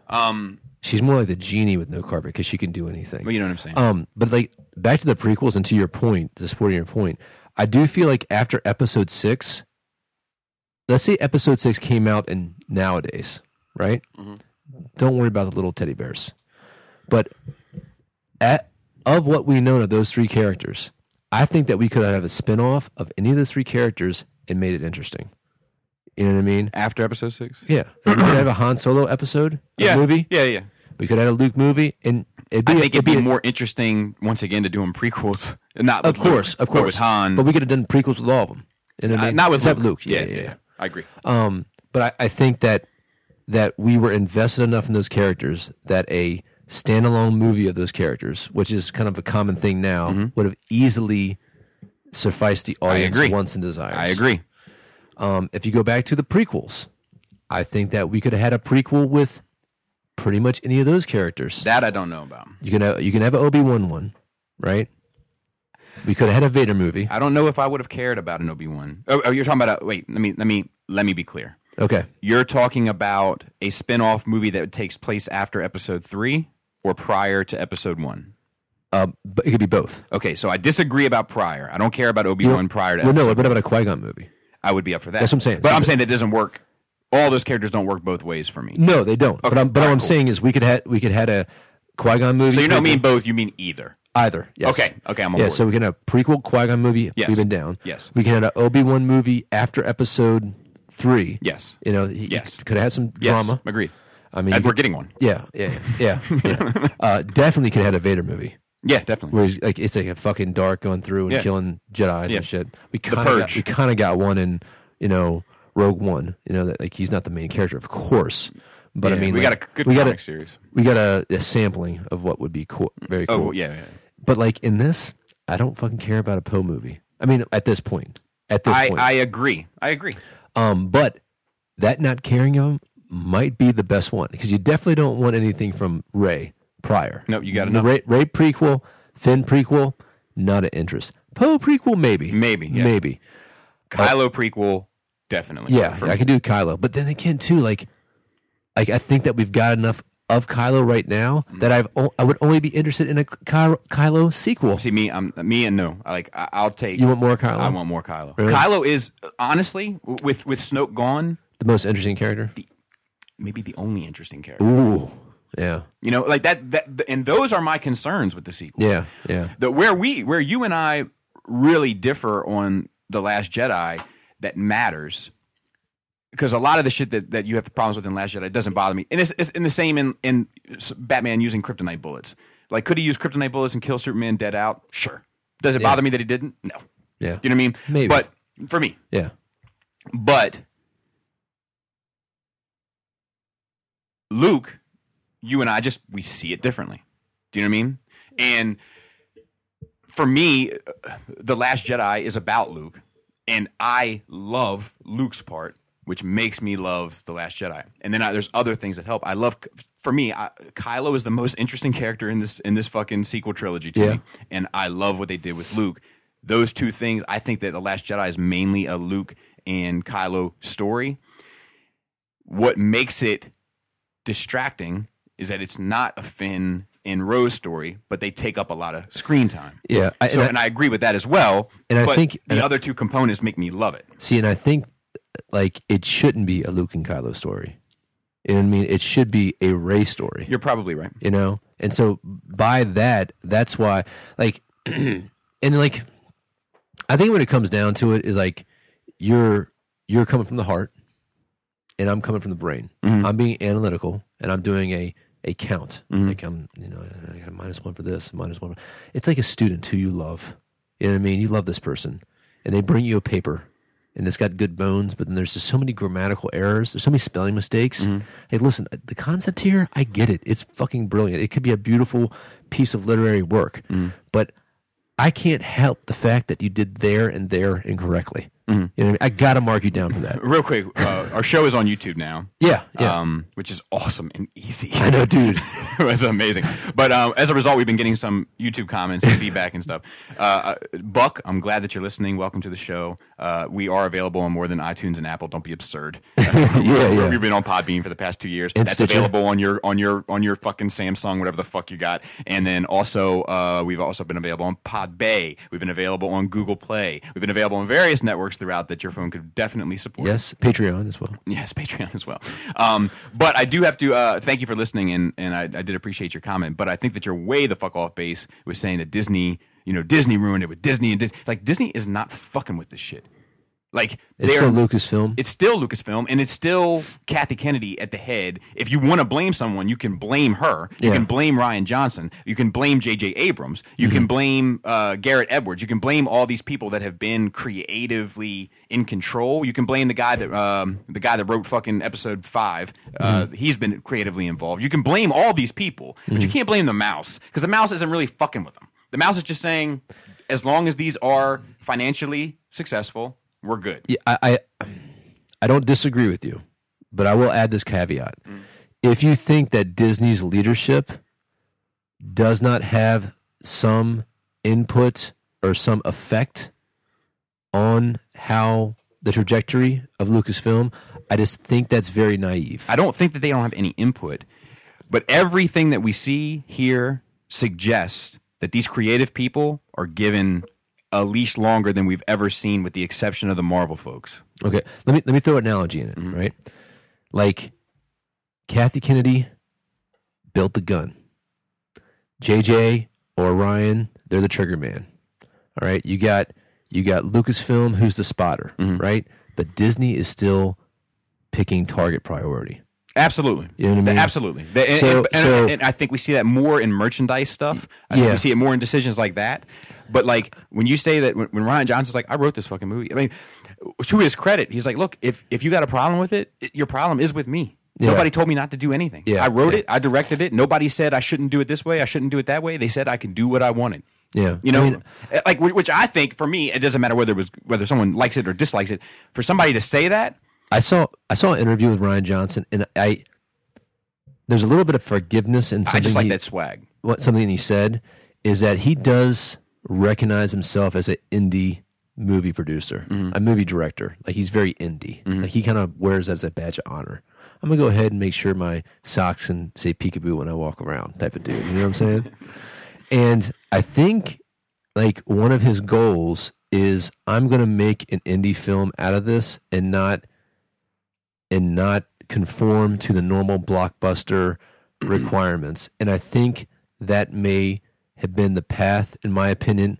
Um, she's more like the genie with no carpet because she can do anything. But you know what I'm saying? Um, but like back to the prequels and to your point, to supporting your point, I do feel like after episode six, let's say episode six came out in nowadays, right? Don't worry about the little teddy bears. But at of what we know of those three characters, I think that we could have a spin-off of any of those three characters and made it interesting. You know what I mean? After episode six. Yeah. (clears throat) we could have a Han Solo episode, a movie. Yeah, yeah. We could have a Luke movie, and it'd be I think it'd be a- more interesting once again to do them prequels. (laughs) Not Of with Luke, course, of course. with Han. But we could have done prequels with all of them. You know what I Uh, mean? not with Except Luke. Luke. Yeah, yeah, yeah. I agree. Um, but I, I think that that we were invested enough in those characters that a standalone movie of those characters, which is kind of a common thing now, would have easily sufficed the audience Mm-hmm. wants and desires. I agree. Um, if you go back to the prequels, I think that we could have had a prequel with pretty much any of those characters. That I don't know about. You can have you can have an Obi Wan one, right? We could have had a Vader movie. I don't know if I would have cared about an Obi Wan. Oh, oh, you're talking about a wait. Let me let me let me be clear. Okay. You're talking about a spin-off movie that takes place after Episode three or prior to Episode one. Uh, but it could be both. Okay, so I disagree about prior. I don't care about Obi Wan prior to. Well, no, what about a Qui Gon movie? I would be up for that. That's what I'm saying. But I'm saying that doesn't work. All those characters don't work both ways for me. No, they don't. but Okay, I'm, but all I'm cool. saying is we could have we could had a Qui Gon movie. So you don't mean both. You mean either. either? Yes. Okay, okay, I'm on yeah. board. So we can have a prequel Qui Gon movie. Yes. We've been down. Yes. We can have an Obi Wan movie after Episode three. Yes. You know, he, Yes. could have had some Yes, drama. Agreed. I mean, And we're could- getting one. yeah, yeah, yeah, yeah. (laughs) uh, definitely could have had a Vader movie. Yeah, definitely. where he's, like it's like a fucking dark going through and Yeah. killing Jedi's Yeah. and shit. We kind of got, Purge. we kind of got one in you know Rogue One. You know that like he's not the main character, of course, but I Yeah, mean we like, got a good we got comic a, series. We got a, a sampling of what would be cool, very cool. Oh yeah, yeah. But like in this, I don't fucking care about a Poe movie. I mean, at this point, at this I, point, I agree. I agree. um, but that not caring of him might be the best one because you definitely don't want anything from Rey prior. No, you The know. Rey, Rey prequel, Finn prequel, not an interest. Poe prequel, maybe, Maybe, yeah. maybe. Kylo prequel, definitely. Yeah, I can do Kylo, but then again, too, like, like I think that we've got enough of Kylo right now Mm-hmm. that I've o- I would only be interested in a Kylo, Kylo sequel. See me, I'm me and no. Like I, I'll take. You want more Kylo? I want more Kylo. Really? Kylo is honestly with with Snoke gone, the most interesting character. maybe the only interesting character. Ooh, yeah, You know, like that. That and those are my concerns with the sequel. yeah, yeah. the where we where you and I really differ on the Last Jedi that matters because a lot of the shit that, that you have problems with in Last Jedi doesn't bother me, and it's, it's in the same in in Batman using kryptonite bullets. Like, could he use kryptonite bullets and kill Superman dead out? Sure. Does it bother me that he didn't? No. Yeah. You know what I mean? Maybe. But for me, Yeah. but Luke, you and I just we see it differently. Do you know what I mean? And for me, the Last Jedi is about Luke, and I love Luke's part which makes me love the Last Jedi. And then I, there's other things that help. I love for me, I, Kylo is the most interesting character in this in this fucking sequel trilogy to Yeah. me, and I love what they did with Luke. Those two things, I think that the Last Jedi is mainly a Luke and Kylo story. What makes it distracting is that it's not a Finn and Rose story, but they take up a lot of screen time. Yeah, I- so and I- and I agree with that as well. And I but think- the other two components make me love it. See, and I think like it shouldn't be a Luke and Kylo story. You know what I mean? It should be a Rey story. You're probably right. you know and so by that that's why like (clears throat) and like i think when it comes down to it is like you're you're coming from the heart and i'm coming from the brain mm-hmm. i'm being analytical and i'm doing a a count mm-hmm. like i'm you know i got a minus one for this minus one for, it's like a student who you love you know what i mean you love this person and they bring you a paper and it's got good bones, but then there's just so many grammatical errors. There's so many spelling mistakes. Mm-hmm. Hey, listen, the concept here, I get it. It's fucking brilliant. It could be a beautiful piece of literary work, mm. but I can't help the fact that you did there and there incorrectly. You know I mean? I got to mark you down for that. (laughs) Real quick, uh, our show is on YouTube now. Yeah, yeah. Um, which is awesome and easy. I know, dude. (laughs) it was amazing. But um, as a result, we've been getting some YouTube comments and feedback and stuff. Uh, uh, Buck, I'm glad that you're listening. Welcome to the show. Uh, we are available on more than iTunes and Apple. Don't be absurd. (laughs) yeah, yeah. We've been on Podbean for the past two years. And That's Stitcher. available on your on your on your fucking Samsung, whatever the fuck you got. And then also, uh, we've also been available on Podbay. We've been available on Google Play. We've been available on various networks throughout that your phone could definitely support. Yes, Patreon as well. Yes, (laughs) Patreon as well. Um, but I do have to uh, thank you for listening, and, and I, I did appreciate your comment. But I think that you're way the fuck off base with saying that Disney, you know, Disney ruined it with Disney and Disney. Like Disney is not fucking with this shit. Like It's still Lucasfilm. it's still Lucasfilm, and it's still Kathy Kennedy at the head. If you want to blame someone, you can blame her. You Yeah. can blame Rian Johnson. You can blame J.J. Abrams. You can blame uh, Gareth Edwards. You can blame all these people that have been creatively in control. You can blame the guy that um, the guy that wrote fucking episode five. Uh, He's been creatively involved. You can blame all these people, but you can't blame the mouse because the mouse isn't really fucking with them. The mouse is just saying, as long as these are financially successful, we're good. Yeah, I, I I don't disagree with you, but I will add this caveat. Mm. If you think that Disney's leadership does not have some input or some effect on how the trajectory of Lucasfilm, I just think that's very naive. I don't think that they don't have any input, but everything that we see here suggests that these creative people are given a leash longer than we've ever seen, with the exception of the Marvel folks. Okay, let me let me throw an analogy in it, mm-hmm. right? Like Kathy Kennedy built the gun. JJ or Ryan, they're the trigger man. All right, you got you got Lucasfilm, who's the spotter, mm-hmm. right? But Disney is still picking target priority. Absolutely, You know what I mean? Absolutely. And, So- and- so- and I think we see that more in merchandise stuff. I think Yeah. we see it more in decisions like that. But like when you say that when, when Rian Johnson's like, I wrote this fucking movie. I mean, to his credit, he's like, look, if if you got a problem with it, it- your problem is with me. Yeah. Nobody told me not to do anything. Yeah, I wrote yeah. it. I directed it. Nobody said I shouldn't do it this way. I shouldn't do it that way. They said I can do what I wanted. Yeah, You know, I mean, eh, like which I think for me, it doesn't matter whether it was whether someone likes it or dislikes it. For somebody to say that, I saw I saw an interview with Rian Johnson, and I there's a little bit of forgiveness in something I just like he- that swag. what something he said is that he does recognize himself as an indie movie producer, mm-hmm. a movie director. Like he's very indie. Mm-hmm. Like he kind of wears that as a badge of honor. I'm gonna go ahead and make sure my socks and say peekaboo when I walk around, type of dude. You know what I'm saying? (laughs) and I think like one of his goals is I'm gonna make an indie film out of this and not and not conform to the normal blockbuster (clears throat) requirements. And I think that may have been the path, in my opinion,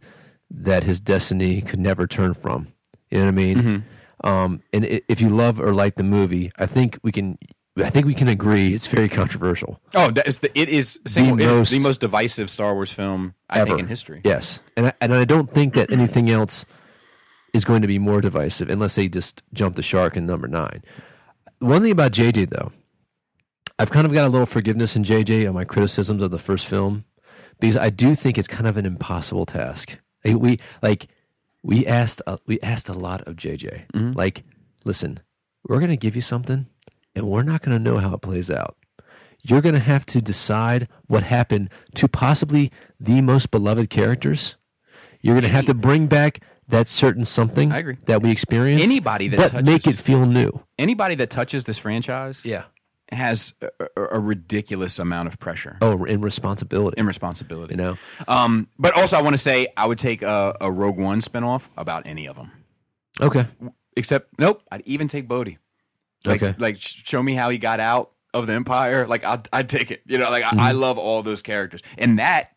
that his destiny could never turn from. You know what I mean? Um, and if you love or like the movie, I think we can. I think we can agree it's very controversial. Oh, that is the, it is single, it is most- the most divisive Star Wars film I ever think in history. Yes, and I, and I don't think that anything else is going to be more divisive unless they just jump the shark in number nine. One thing about JJ though, I've kind of got a little forgiveness in JJ on my criticisms of the first film because I do think it's kind of an impossible task. We like we asked uh, we asked a lot of JJ. Like, listen, we're going to give you something and we're not going to know how it plays out. You're going to have to decide what happened to possibly the most beloved characters. You're going to have to bring back that certain something I agree. that we experience. Anybody that but touches- make it feel new. Anybody that touches this franchise Yeah. has a, a, ridiculous amount of pressure Oh, and responsibility. and responsibility. you know. Um, but also, I want to say I would take a, a Rogue One spinoff about any of them. Okay. Except, nope, I'd even take Bodhi. Like, Okay. like show me how he got out of the Empire. Like, I'd, I'd take it. You know, like Mm-hmm. I, I love all those characters, and that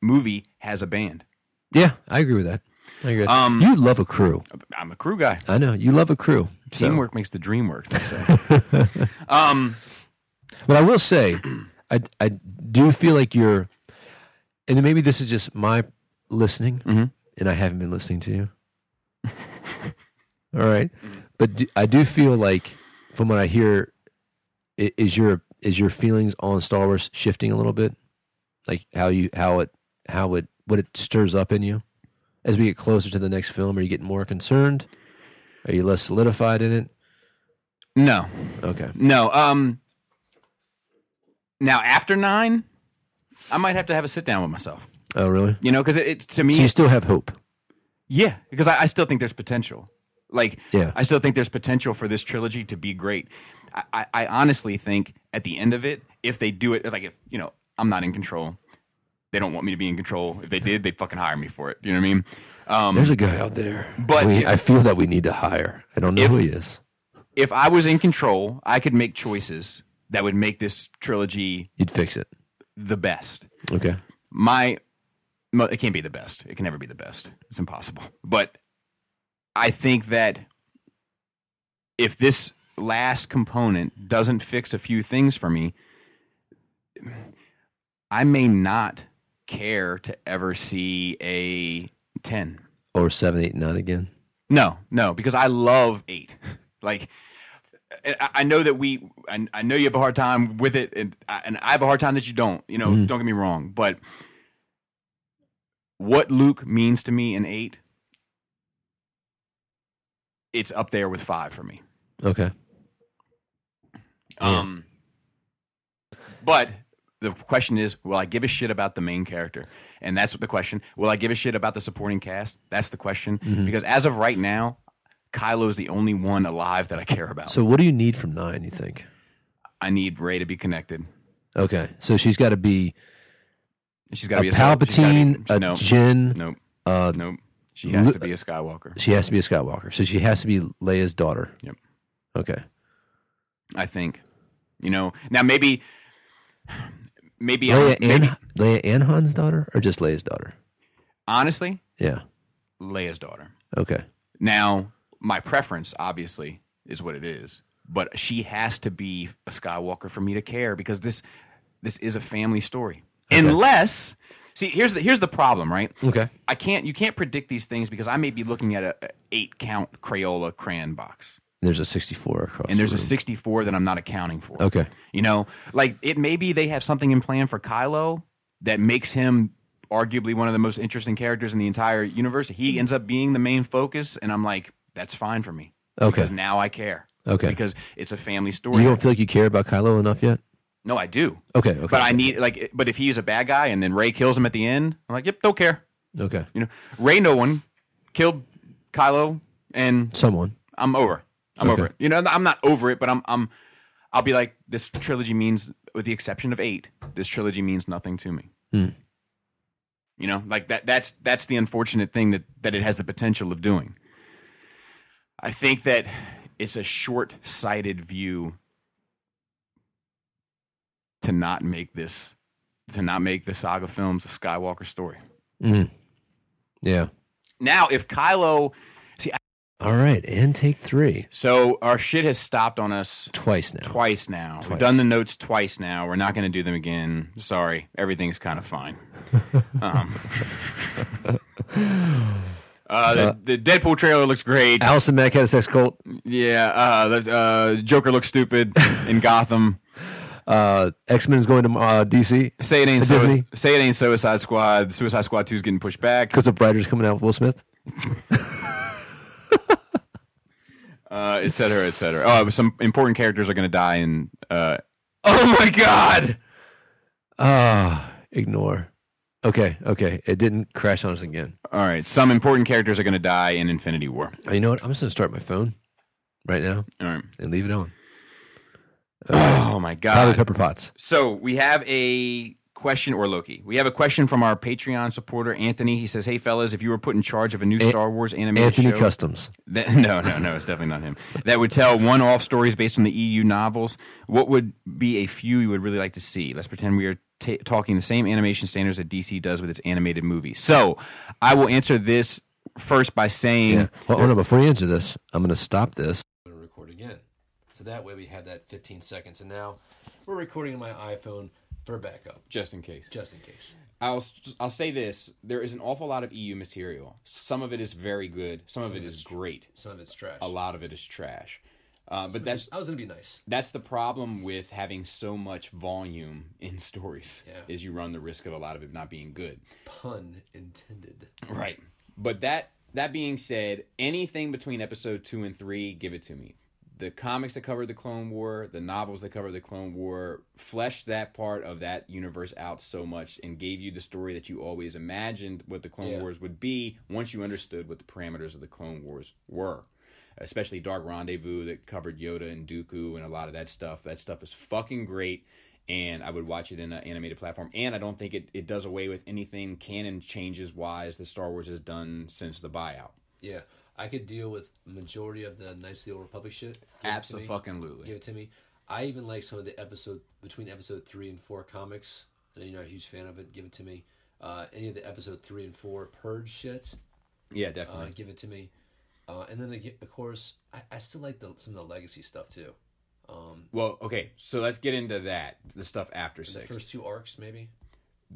movie has a band. Yeah, I agree with that. I agree. With that. Um, you love a crew. I'm a crew guy. I know you love a crew. So- Teamwork makes the dream work. They say. (laughs) um, But I will say, I I do feel like you're, and maybe this is just my listening, Mm-hmm. and I haven't been listening to you. (laughs) All right, but do, I do feel like, from what I hear, is your is your feelings on Star Wars shifting a little bit, like how you how it how it what it stirs up in you as we get closer to the next film. Are you getting more concerned? Are you less solidified in it? no, Okay, no. Um, now after nine, I might have to have a sit down with myself. oh really? You know, because it, it's to me, So you still have hope? Yeah, because I, I still think there's potential. Like, Yeah. I still think there's potential for this trilogy to be great. I, I, I honestly think at the end of it, if they do it, like if you know, I'm not in control. They don't want me to be in control. If they did, they'd fucking hire me for it. You know what I mean? Um, There's a guy out there, But we, if- I feel that we need to hire. I don't know If- who he is. if I was in control, I could make choices that would make this trilogy You'd fix it. the best. Okay. my it can't be the best. It can never be the best. It's impossible. But I think that if this last component doesn't fix a few things for me, I may not care to ever see a 10. Or seven, eight, nine again. No, no, because I love 8. (laughs) Like I know that we, I, I know you have a hard time with it, and I, and I have a hard time that you don't. You know, don't get me wrong, but what Luke means to me in eight, it's up there with five for me. Okay. Um, but the question is, will I give a shit about the main character? And that's the question. Will I give a shit about the supporting cast? That's the question. Because as of right now, Kylo is the only one alive that I care about. So what do you need from nine, you think? I need Rey to be connected. Okay. So she's got to be She's got to a be a Palpatine, be- a no, Jinn. Nope. Uh, Nope. She has Lu- to be a Skywalker. She has to be a Skywalker. So she has to be Leia's daughter. Yep. Okay. I think. You know, now maybe, maybe, Leia I'm, maybe and Leia daughter, or just Leia's daughter? honestly, Yeah. Leia's daughter. Okay. Now, my preference, obviously, is what it is, but she has to be a Skywalker for me to care because this this is a family story. Unless, see, here's the here's the problem, right? Okay. I can't you can't predict these things because I may be looking at a, a eight count Crayola crayon box, There's a 64 across. and there's the a 64 that I'm not accounting for. Okay. You know, like it maybe they have something in plan for Kylo that makes him arguably one of the most interesting characters in the entire universe. He ends up being the main focus, and I'm like, that's fine for me. Okay. Because now I care. Okay. Because it's a family story. You don't feel like you care about Kylo enough yet? no, I do. Okay. Okay. But I need like, but if he is a bad guy and then Rey kills him at the end, I'm like, yep, don't care. Okay. You know, Rey, no one killed Kylo, and Someone. I'm over. I'm Okay. over it. You know, I'm not over it, but I'm I'm I'll be like this trilogy means with the exception of 8, this trilogy means nothing to me. Hmm. You know, like that that's that's the unfortunate thing that that it has the potential of doing. I think that it's a short-sighted view to not make this to not make the saga films a Skywalker story. Yeah. Now, if Kylo All right. And take three. so our shit has stopped on us Twice now. twice now. We've done the notes twice now. We're not going to do them again. Sorry, everything's kind of fine. (laughs) um, uh, the, the Deadpool trailer looks great. Allison Mack had a sex cult. Yeah, uh, the uh, Joker looks stupid (laughs) in Gotham. Uh, X Men is going to uh, DC Say it ain't so. Disney? Say it ain't Suicide Squad. Suicide Squad Two is getting pushed back. because of Brighter's coming out with Will Smith. (laughs) uh, et cetera, et cetera. Oh, some important characters are going to die in. Uh, Oh my god! Ah, ignore. Okay, okay. It didn't crash on us again. all right, some important characters are going to die in Infinity War. Oh, you know what? I'm just gonna start my phone right now All right. and leave it on. Oh my Probably god. Pepper Potts. So we have a question, or Loki. We have a question from our Patreon supporter Anthony. He says, "Hey fellas, if you were put in charge of a new Star Wars animated Anthony show, Customs. that, (laughs) no, no, no, it's definitely not him. That would tell one-off stories based on the EU novels. What would be a few you would really like to see? Let's pretend we are ta talking the same animation standards that DC does with its animated movies. So I will answer this first by saying, Yeah. Well, hold on. Before you answer this, I'm gonna stop this. I'm gonna record again. So that way we have that 15 seconds. And now we're recording on my iPhone for backup, just in case. just in case. I'll I'll say this: there is an awful lot of EU material. Some of it is very good. Some, of it is great. Some of it's trash. A lot of it is trash. Uh, but that's I was gonna be nice. that's the problem with having so much volume in stories. Yeah. Is you run the risk of a lot of it not being good. Pun intended. Right. But that that being said, anything between episode two and three, give it to me. The comics that covered the Clone War, the novels that covered the Clone War, fleshed that part of that universe out so much and gave you the story that you always imagined what the Clone Yeah. Wars would be once you understood what the parameters of the Clone Wars were. Especially Dark Rendezvous that covered Yoda and Dooku and a lot of that stuff. That stuff is fucking great and I would watch it in an animated platform. And I don't think it, it does away with anything canon changes wise that Star Wars has done since the buyout. Yeah, I could deal with majority of the Knights of the Old Republic shit. Absolutely. Give it to me. I even like some of the episode between episode three and four comics. I know you're not a huge fan of it. Give it to me. Uh, any of the episode three and four purge shit. Yeah, Uh, definitely. give it to me. Uh, and then of course, I, I still like the, some of the legacy stuff too. Um, well, okay, so let's get into that. The stuff after the six. first two arcs, maybe.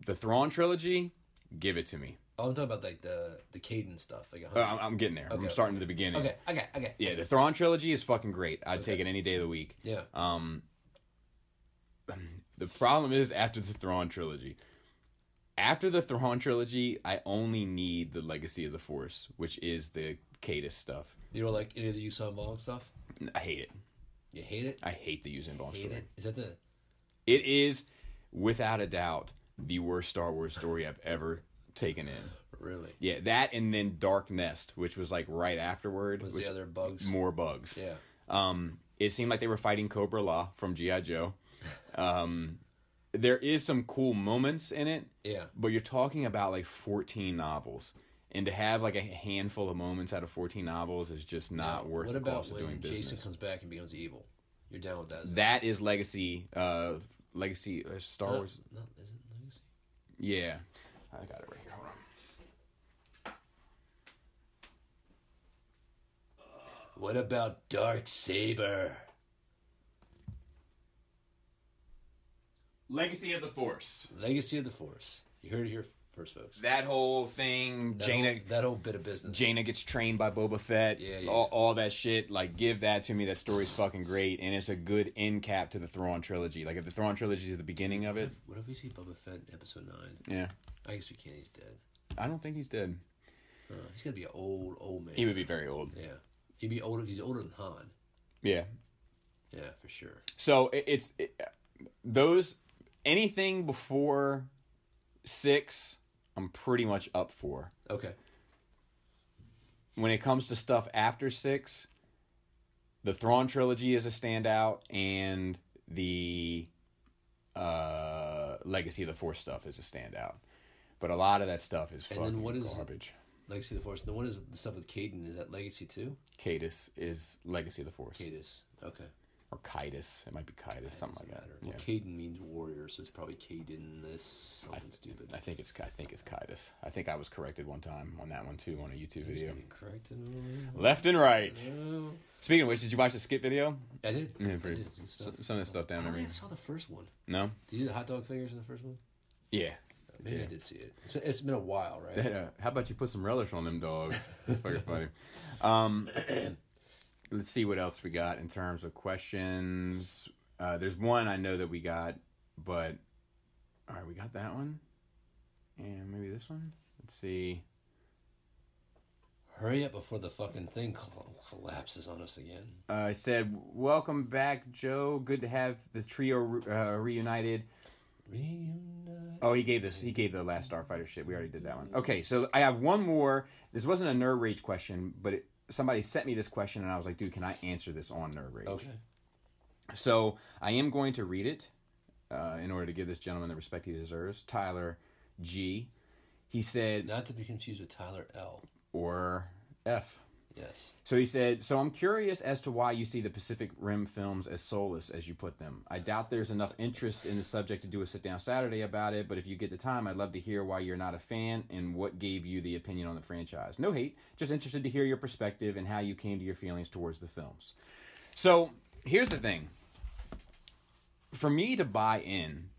the Thrawn trilogy, give it to me. Oh, I'm talking about like the the Caden stuff. Like Uh. I'm, I'm getting there. I'm Okay. starting at the beginning. okay, okay, okay. Yeah, the Thrawn trilogy is fucking great. I'd take it any day of the week. Yeah. Um, (clears throat) the problem is after the Thrawn trilogy. After the Thrawn trilogy, I only need the Legacy of the Force, which is the Caedus stuff. You don't like any of the Yuuzhan Vong stuff? I hate it. You hate it? I hate the Usain Bolt story. it? Is that the It is, without a doubt, the worst Star Wars story I've ever taken in. really? Yeah, that and then Dark Nest, which was like right afterward. Was the other bugs? more bugs? Yeah. Um, it seemed like they were fighting Cobra-La from GI Joe. (laughs) Um, there is some cool moments in it. Yeah. But you're talking about like 14 novels. And to have like a handful of moments out of 14 novels is just not worth What the about cost of doing when business. Jacen comes back and becomes evil? You're down with that? that is legacy, uh, legacy uh, Star no, Wars. no, is it legacy? Yeah, I got it right here. Hold on. What about Darksaber? Legacy of the Force. Legacy of the Force. You heard it here first, folks. That whole thing, That Jaina. whole, that whole bit of business. Jaina gets trained by Boba Fett. Yeah, yeah. All, all that shit. Like, give that to me. That story's fucking great, and it's a good end cap to the Thrawn trilogy. Like, if the Thrawn trilogy is the beginning of it, What if we see Boba Fett in episode nine? yeah, I guess we can't. He's dead. I don't think he's dead. Uh, he's gonna be an old, old man. He would be very old. yeah, he'd be older. He's older than Han. Yeah. Yeah, for sure. So it, it's it, those anything before six, I'm pretty much up for. Okay. when it comes to stuff after six, the Thrawn trilogy is a standout, and the uh, Legacy of the Force stuff is a standout. But a lot of that stuff is And fucking then what is- garbage. Legacy of the Force. And what is the stuff with Caden? Is that Legacy too? Caedus is Legacy of the Force, Caedus. Okay. Or Kaitus. It might be Kaitus, something like Doesn't that. matter. Yeah. Caden means warrior, so it's probably Caden this something stupid. I think it's I think it's Kaitus. I think I was corrected one time on that one too on a YouTube video. Correct. Left and right. Oh, Speaking of which, did you watch the skit video? I did. Yeah, I did. Stuff. Some, some of the stuff down there. think I saw the first one. No. Did you do the hot dog fingers in the first one? Yeah. Maybe I did see it. It's been, it's been a while, right? Yeah. How about you put some relish on them dogs? That's fucking (laughs) funny. Um, let's see what else we got in terms of questions. Uh, there's one I know that we got, but all right, we got that one, and maybe this one. Let's see. Hurry up before the fucking thing collapses on us again. Uh, I said, "Welcome back, Joe. Good to have the trio uh, reunited." Reunite. Oh, he gave this. He gave the last Starfighter shit. We already did that one. Okay, so I have one more. This wasn't a nerd rage question, but it, somebody sent me this question, and I was like, "Dude, can I answer this on nerd rage?" Okay. So I am going to read it uh, in order to give this gentleman the respect he deserves. Tyler G. He said, Not to be confused with Tyler L. or F. Yes. So he said, So I'm curious as to why you see the Pacific Rim films as soulless, as you put them. I doubt there's enough interest in the subject to do a sit down Saturday about it, but if you get the time, I'd love to hear why you're not a fan and what gave you the opinion on the franchise. No hate, just interested to hear your perspective and how you came to your feelings towards the films. So here's the thing for me to buy in,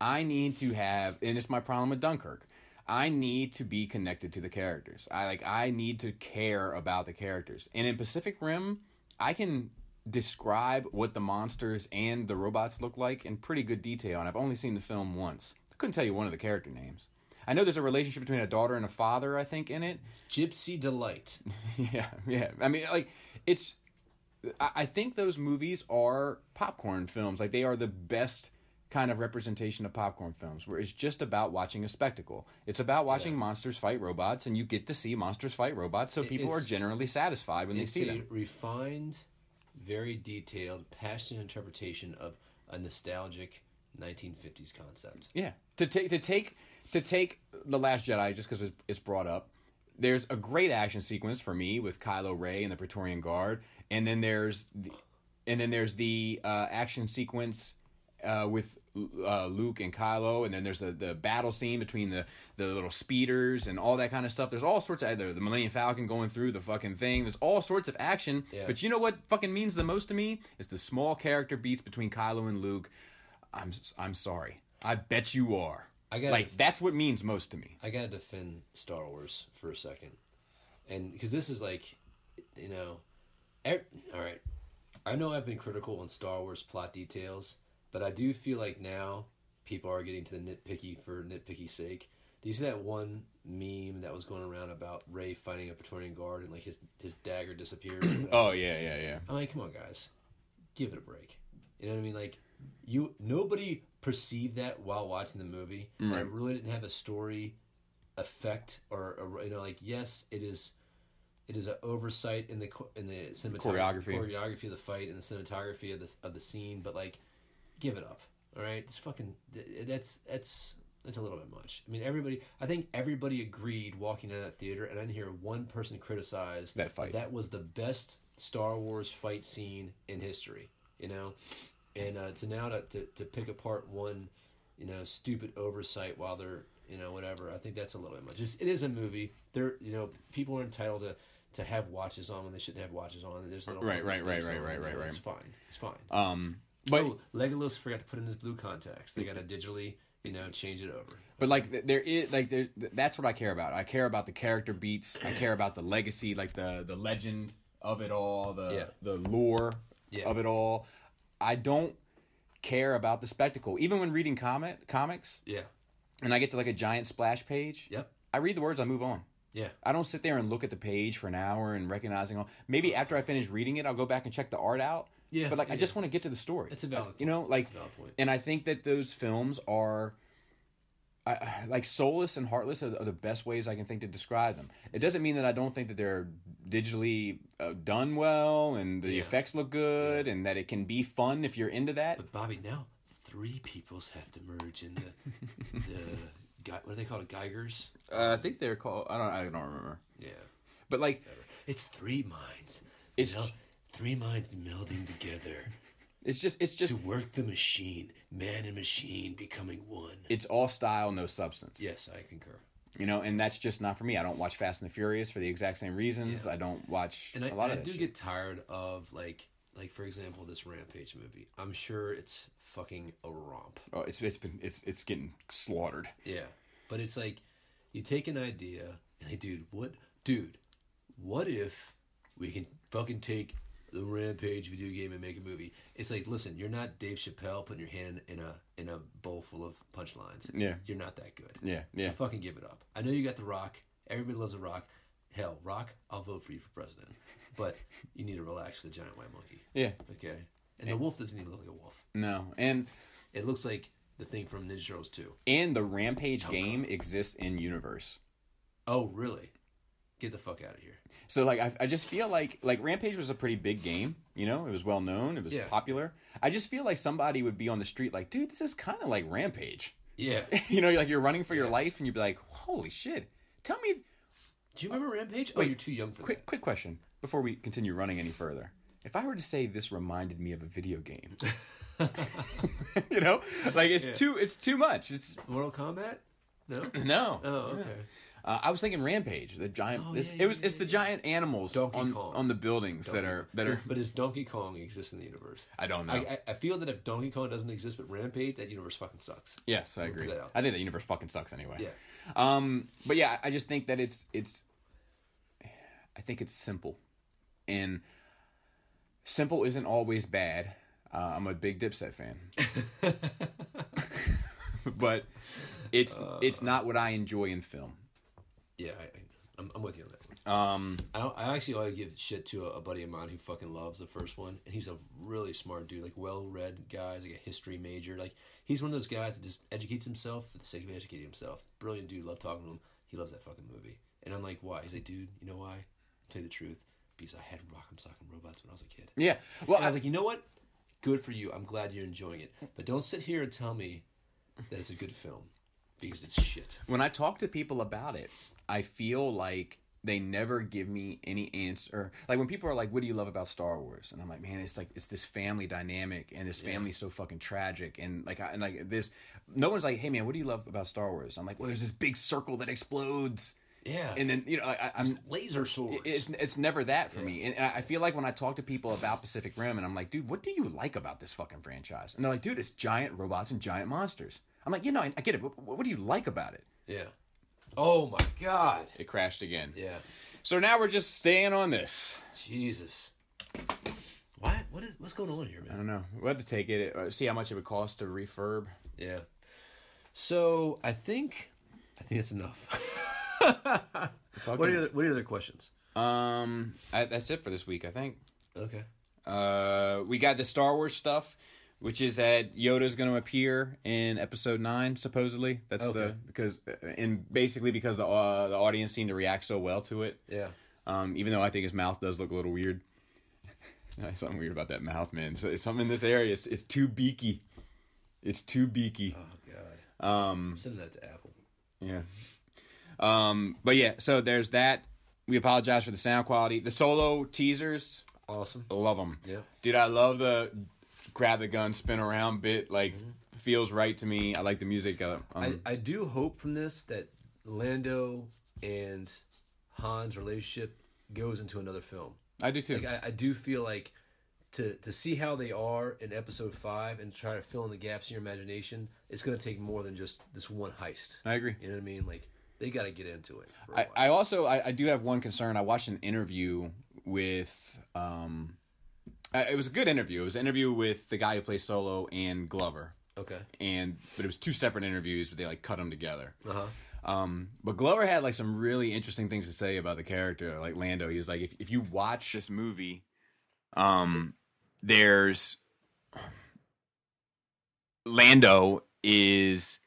I need to have, and it's my problem with Dunkirk. I need to be connected to the characters. I like I need to care about the characters. And in Pacific Rim, I can describe what the monsters and the robots look like in pretty good detail. And I've only seen the film once. I couldn't tell you one of the character names. I know there's a relationship between a daughter and a father. I think in it. Gypsy Delight. (laughs) Yeah, yeah. I mean, like it's. I I think those movies are popcorn films. Like they are the best kind of representation of popcorn films, where it's just about watching a spectacle. It's about watching Yeah. monsters fight robots, and you get to see monsters fight robots, so people are generally satisfied when they It's see a them. refined, very detailed, passionate interpretation of a nostalgic 1950s concept. Yeah, to take to take to take the Last Jedi just because it's brought up. There's a great action sequence for me with Kylo Ren and the Praetorian Guard, and then there's the, and then there's the uh, action sequence uh, with uh, Luke and Kylo, and then there's the, the battle scene between the, the little speeders and all that kind of stuff. There's all sorts of the, the Millennium Falcon going through the fucking thing. There's all sorts of action, Yeah. but you know what fucking means the most to me? It's the small character beats between Kylo and Luke. I'm I'm sorry. I bet you are. I gotta- like that's what means most to me. I gotta defend Star Wars for a second, and because this is like, you know, ev- all right. I know I've been critical on Star Wars plot details, but I do feel like now people are getting to the nitpicky for nitpicky sake. Do you see that one meme that was going around about Rey fighting a Praetorian guard and like his his dagger disappeared? (clears throat) Oh yeah, yeah, yeah. I'm like, come on, guys, give it a break. You know what I mean? Like, you nobody perceived that while watching the movie. And it really didn't have a story effect or, or you know, like yes, it is. It is an oversight in the in the cinematography, Choreography. choreography of the fight, and the cinematography of the of the scene. But like, give it up, all right? It's fucking. That's that's that's a little bit much. I mean, everybody. I think everybody agreed walking out of that theater, and I didn't hear one person criticize That fight. That was the best Star Wars fight scene in history. You know, and uh, to now to, to to pick apart one, you know, stupid oversight while they're you know whatever. I think that's a little bit much. It's, it is a movie. They're you know people are entitled to. To have watches on when they shouldn't have watches on. There's little Right, right, right, right, on, right, right, right. It's fine. It's fine. Um, but oh, Legolas forgot to put in his blue contacts. They got to digitally, you know, change it over. But like there is like there that's what I care about. I care about the character beats. I care about the legacy, like the the legend of it all, the Yeah. the lore Yeah. of it all. I don't care about the spectacle. Even when reading comic comics Yeah. and I get to like a giant splash page, Yep. I read the words, I move on. Yeah. I don't sit there and look at the page for an hour and recognizing all. Maybe after I finish reading it, I'll go back and check the art out. Yeah, but like I just want to get to the story. It's a valid you know, like, It's a valid point. and I think that those films are. I- I, like soulless and heartless are, are the best ways I can think to describe them. It doesn't mean that I don't think that they're digitally uh, done well and the Yeah. effects look good and that it can be fun if you're into that. But Bobby, now three peoples have to merge in the (laughs) the what do they call it? Jaegers. Uh, I think they're called. I don't. I don't remember. Yeah. But like, It's three minds. It's- Mel- three minds melding together (laughs) it's just. It's just. to work the machine. Man and machine becoming one. It's all style, no substance. yes, I concur. You know, and that's just not for me. I don't watch Fast and the Furious for the exact same reasons. Yeah. I don't watch And I, a lot and of I do shit. get tired of like like for example this Rampage movie. I'm sure it's fucking a romp. Oh, it's it's been it's it's getting slaughtered. Yeah, but it's like you take an idea and hey, dude, what, dude, what if we can fucking take the Rampage video game and make a movie? It's like, listen, you're not Dave Chappelle putting your hand in a in a bowl full of punchlines. Yeah. you're not that good. Yeah, yeah. So fucking give it up. I know you got The Rock. Everybody loves The Rock. hell, Rock, I'll vote for you for president, but you need to relax with the giant white monkey. Yeah. Okay. And the wolf doesn't even look like a wolf. No, and It looks like the thing from Ninja Turtles 2. and the Rampage game exists in universe. Oh, really? Get the fuck out of here. So like I, I just feel like like Rampage was a pretty big game, you know, it was well known, it was Yeah. popular. I just feel like somebody would be on the street like, dude, this is kind of like Rampage. Yeah. (laughs) you know, like you're running for your life and you'd be like, holy shit. Tell me Do you remember Rampage? Oh, you're too young for quick quick question before we continue running any further. If I were to say this reminded me of a video game, (laughs) you know, like it's too it's too much. It's. Mortal Kombat? No. (clears throat) no. Oh, okay. Uh, I was thinking Rampage, the giant. Oh, it's, yeah, it yeah, was. It's yeah, the giant animals Donkey on Kong. on the buildings that are that are. But does Donkey Kong exist in the universe? I don't know. I, I, I feel that if Donkey Kong doesn't exist, but Rampage, that universe fucking sucks. yes, I agree. put that out I think the universe fucking sucks anyway. Yeah. Um. But yeah, I just think that it's it's. I think it's simple, and simple isn't always bad. Uh, I'm a big Dipset fan, (laughs) (laughs) but it's it's not what I enjoy in film. Yeah, I, I, I'm, I'm with you on that. Um. I, I actually ought to give shit to a, a buddy of mine who fucking loves the first one, and he's a really smart dude, like well-read guy, he's like a history major. Like he's one of those guys that just educates himself for the sake of educating himself. Brilliant dude, love talking to him. He loves that fucking movie, and I'm like, why? He's like, dude, you know why? I'll tell you the truth, because I had Rock'em Sock'em Robots when I was a kid. Yeah. Well, And I was like, you know what? Good for you. I'm glad you're enjoying it, but don't sit here and tell me that it's a good film because it's shit. when I talk to people about it, I feel like they never give me any answer. Like when people are like, "What do you love about Star Wars?" and I'm like, "Man, it's like it's this family dynamic, and this family's so fucking tragic, and like, I, and like this." No one's like, "Hey, man, what do you love about Star Wars?" I'm like, "Well, there's this big circle that explodes." Yeah, And then you know, I, I'm laser swords. it's it's never that for me. And I I feel like when I talk to people about Pacific Rim, and I'm like, dude, what do you like about this fucking franchise? And they're like, dude, it's giant robots and giant monsters. I'm like, you know, I, I get it. But what, do you like about it? yeah. Oh my god. It crashed again. Yeah. So now we're just staying on this. Jesus. Why? What is? What's going on here, man? I don't know. We'll have to take it. Uh, see how much it would cost to refurb. Yeah. So I think I think that's enough. (laughs) what are your What are other questions? Um, I, that's it for this week, I think. Okay. Uh, we got the Star Wars stuff, which is that Yoda's going to appear in Episode Nine. Supposedly, that's the because uh, and basically because the uh, the audience seemed to react so well to it. Yeah. Um, even though I think his mouth does look a little weird. (laughs) Something weird about that mouth, man. So, something in this area. It's, it's too beaky. It's too beaky. Oh god. Um, sending that to Apple. Yeah. Um, but yeah, so there's that. We apologize for the sound quality. The solo teasers, Awesome. love them. Yeah. Dude, I love the grab the gun, spin around bit. Like, feels right to me. I like the music. Uh, I, um, I do hope from this that Lando and Han's relationship goes into another film. I do too. Like I, I do feel like to to see how they are in episode five and try to fill in the gaps in your imagination, it's going to take more than just this one heist. I agree. You know what I mean? Like they got to get into it. I. I also I, I do have one concern. I watched an interview with um, uh, it was a good interview. It was an interview with the guy who plays Solo and Glover, okay. and but it was two separate interviews, but they like cut them together. Uh huh. Um, but Glover had like some really interesting things to say about the character, like Lando. He was like, if if you watch this movie, um, there's Lando is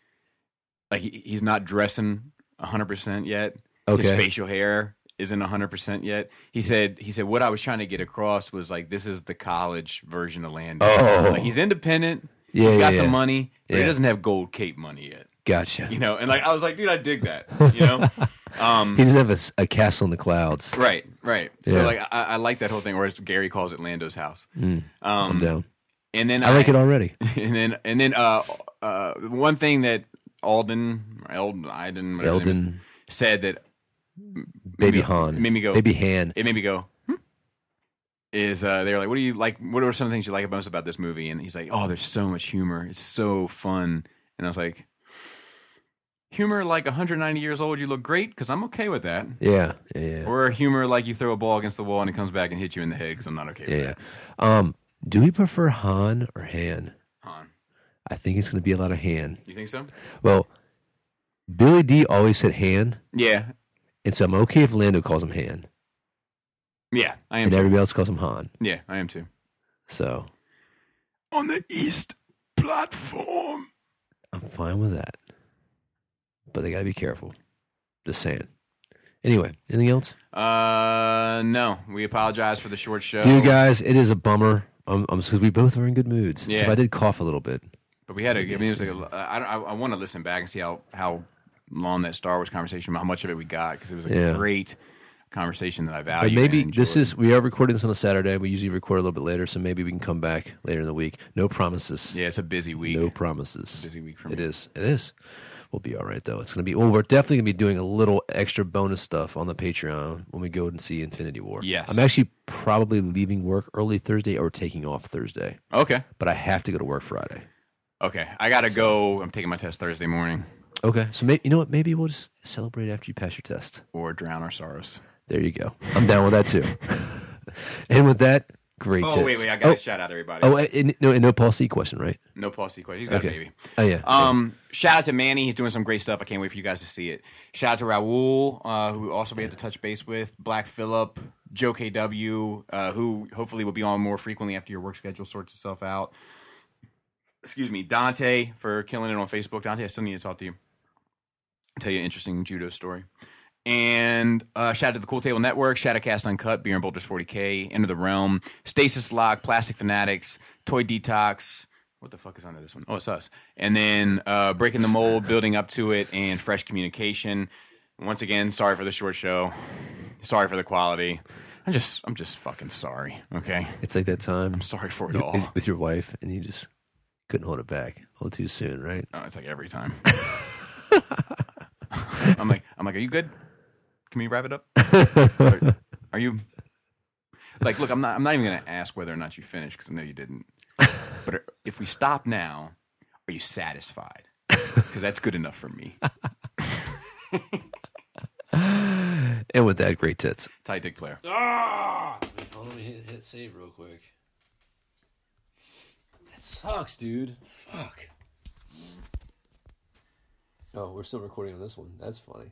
like he, he's not dressing hundred percent yet. His Okay. facial hair isn't hundred percent yet. He said he said what I was trying to get across was like this is the college version of Lando. Oh. Like, he's independent. Yeah, he's got yeah, some yeah. money, but he doesn't have gold cape money yet Gotcha. you know and like i was like dude i dig that you know (laughs) um He doesn't have a castle in the clouds. right right so like I, I like that whole thing or as gary calls it lando's house I'm um down. and then I like it already. (laughs) and then and then uh uh one thing that alden Eldon, Iden, name said that Baby me- Han, made me go- Baby Han. it made me go hmm? is uh they were like what do you like what are some things you like most about this movie and he's like oh there's so much humor it's so fun and i was like humor like 190 years old you look great because i'm okay with that Yeah, yeah. Or humor like you throw a ball against the wall and it comes back and hits you in the head because I'm not okay with yeah, that. yeah. Um, do we prefer Han or Han? Han. I think it's going to be a lot of Han. You think so? Well, Billy Dee always said Han, Yeah. And so I'm okay if Lando calls him Han, Yeah, I am and too. everybody else calls him Han. Yeah, I am too. So On the east platform. I'm fine with that. But they got to be careful. Just saying. Anyway, anything else? Uh, no. We apologize for the short show. Dude, guys, it is a bummer. Um, um, because we both are in good moods. Yeah. if I did cough a little bit. But we had a. I mean, it was like a, I, I, I want to listen back and see how how long that Star Wars conversation, how much of it we got, because it was a Yeah. great conversation that I value. But maybe this is we are recording this on a Saturday. We usually record a little bit later, so maybe we can come back later in the week. No promises. Yeah, it's a busy week. No promises. Busy week for It me. is. It is. We'll be all right though. It's gonna be. Well, we're definitely gonna be doing a little extra bonus stuff on the Patreon when we go and see Infinity War. Yes. I'm actually probably leaving work early Thursday or taking off Thursday, Okay. but I have to go to work Friday. Okay. I gotta go. I'm taking my test Thursday morning, Okay, so maybe you know what? Maybe we'll just celebrate after you pass your test. or drown our sorrows. There you go. I'm down with that too. (laughs) and with that, great. Oh wait, wait! I gotta Oh, shout out everybody. oh, and, no, and no Paul C question, right? no Paul Sequoia. He's got Okay. a baby. Oh yeah. Um, shout out to Manny. He's doing some great stuff. I can't wait for you guys to see it. Shout out to Raul, uh, who also we had to touch base with. Black Phillip, Joe KW, uh, who hopefully will be on more frequently after your work schedule sorts itself out. Excuse me, Dante for killing it on Facebook. Dante, I still need to talk to you. Tell you an interesting judo story. And uh, shout out to the Cool Table Network, Shadowcast Uncut, Beer and Boulders 40K, Enter the Realm, Stasis Lock, Plastic Fanatics, Toy Detox. What the fuck is under this one? Oh, it's us. And then uh, Breaking the Mold, Building Up to It, and Fresh Communication. Once again, sorry for the short show. Sorry for the quality. I'm just, I'm just fucking sorry. Okay, it's like that time I'm sorry for it all. with your wife, and you just couldn't hold it back a little too soon, right? Oh, it's like every time. (laughs) I'm like, I'm like, are you good? Can we wrap it up? are, are you like, look, I'm not, I'm not even gonna ask whether or not you finished because I know you didn't. But are- if we stop now, are you satisfied? Because that's good enough for me. (laughs) And with that, great tits. Tight dick player. Ah! let me hit, hit save real quick. That sucks, dude. Fuck. Oh, we're still recording on this one. That's funny.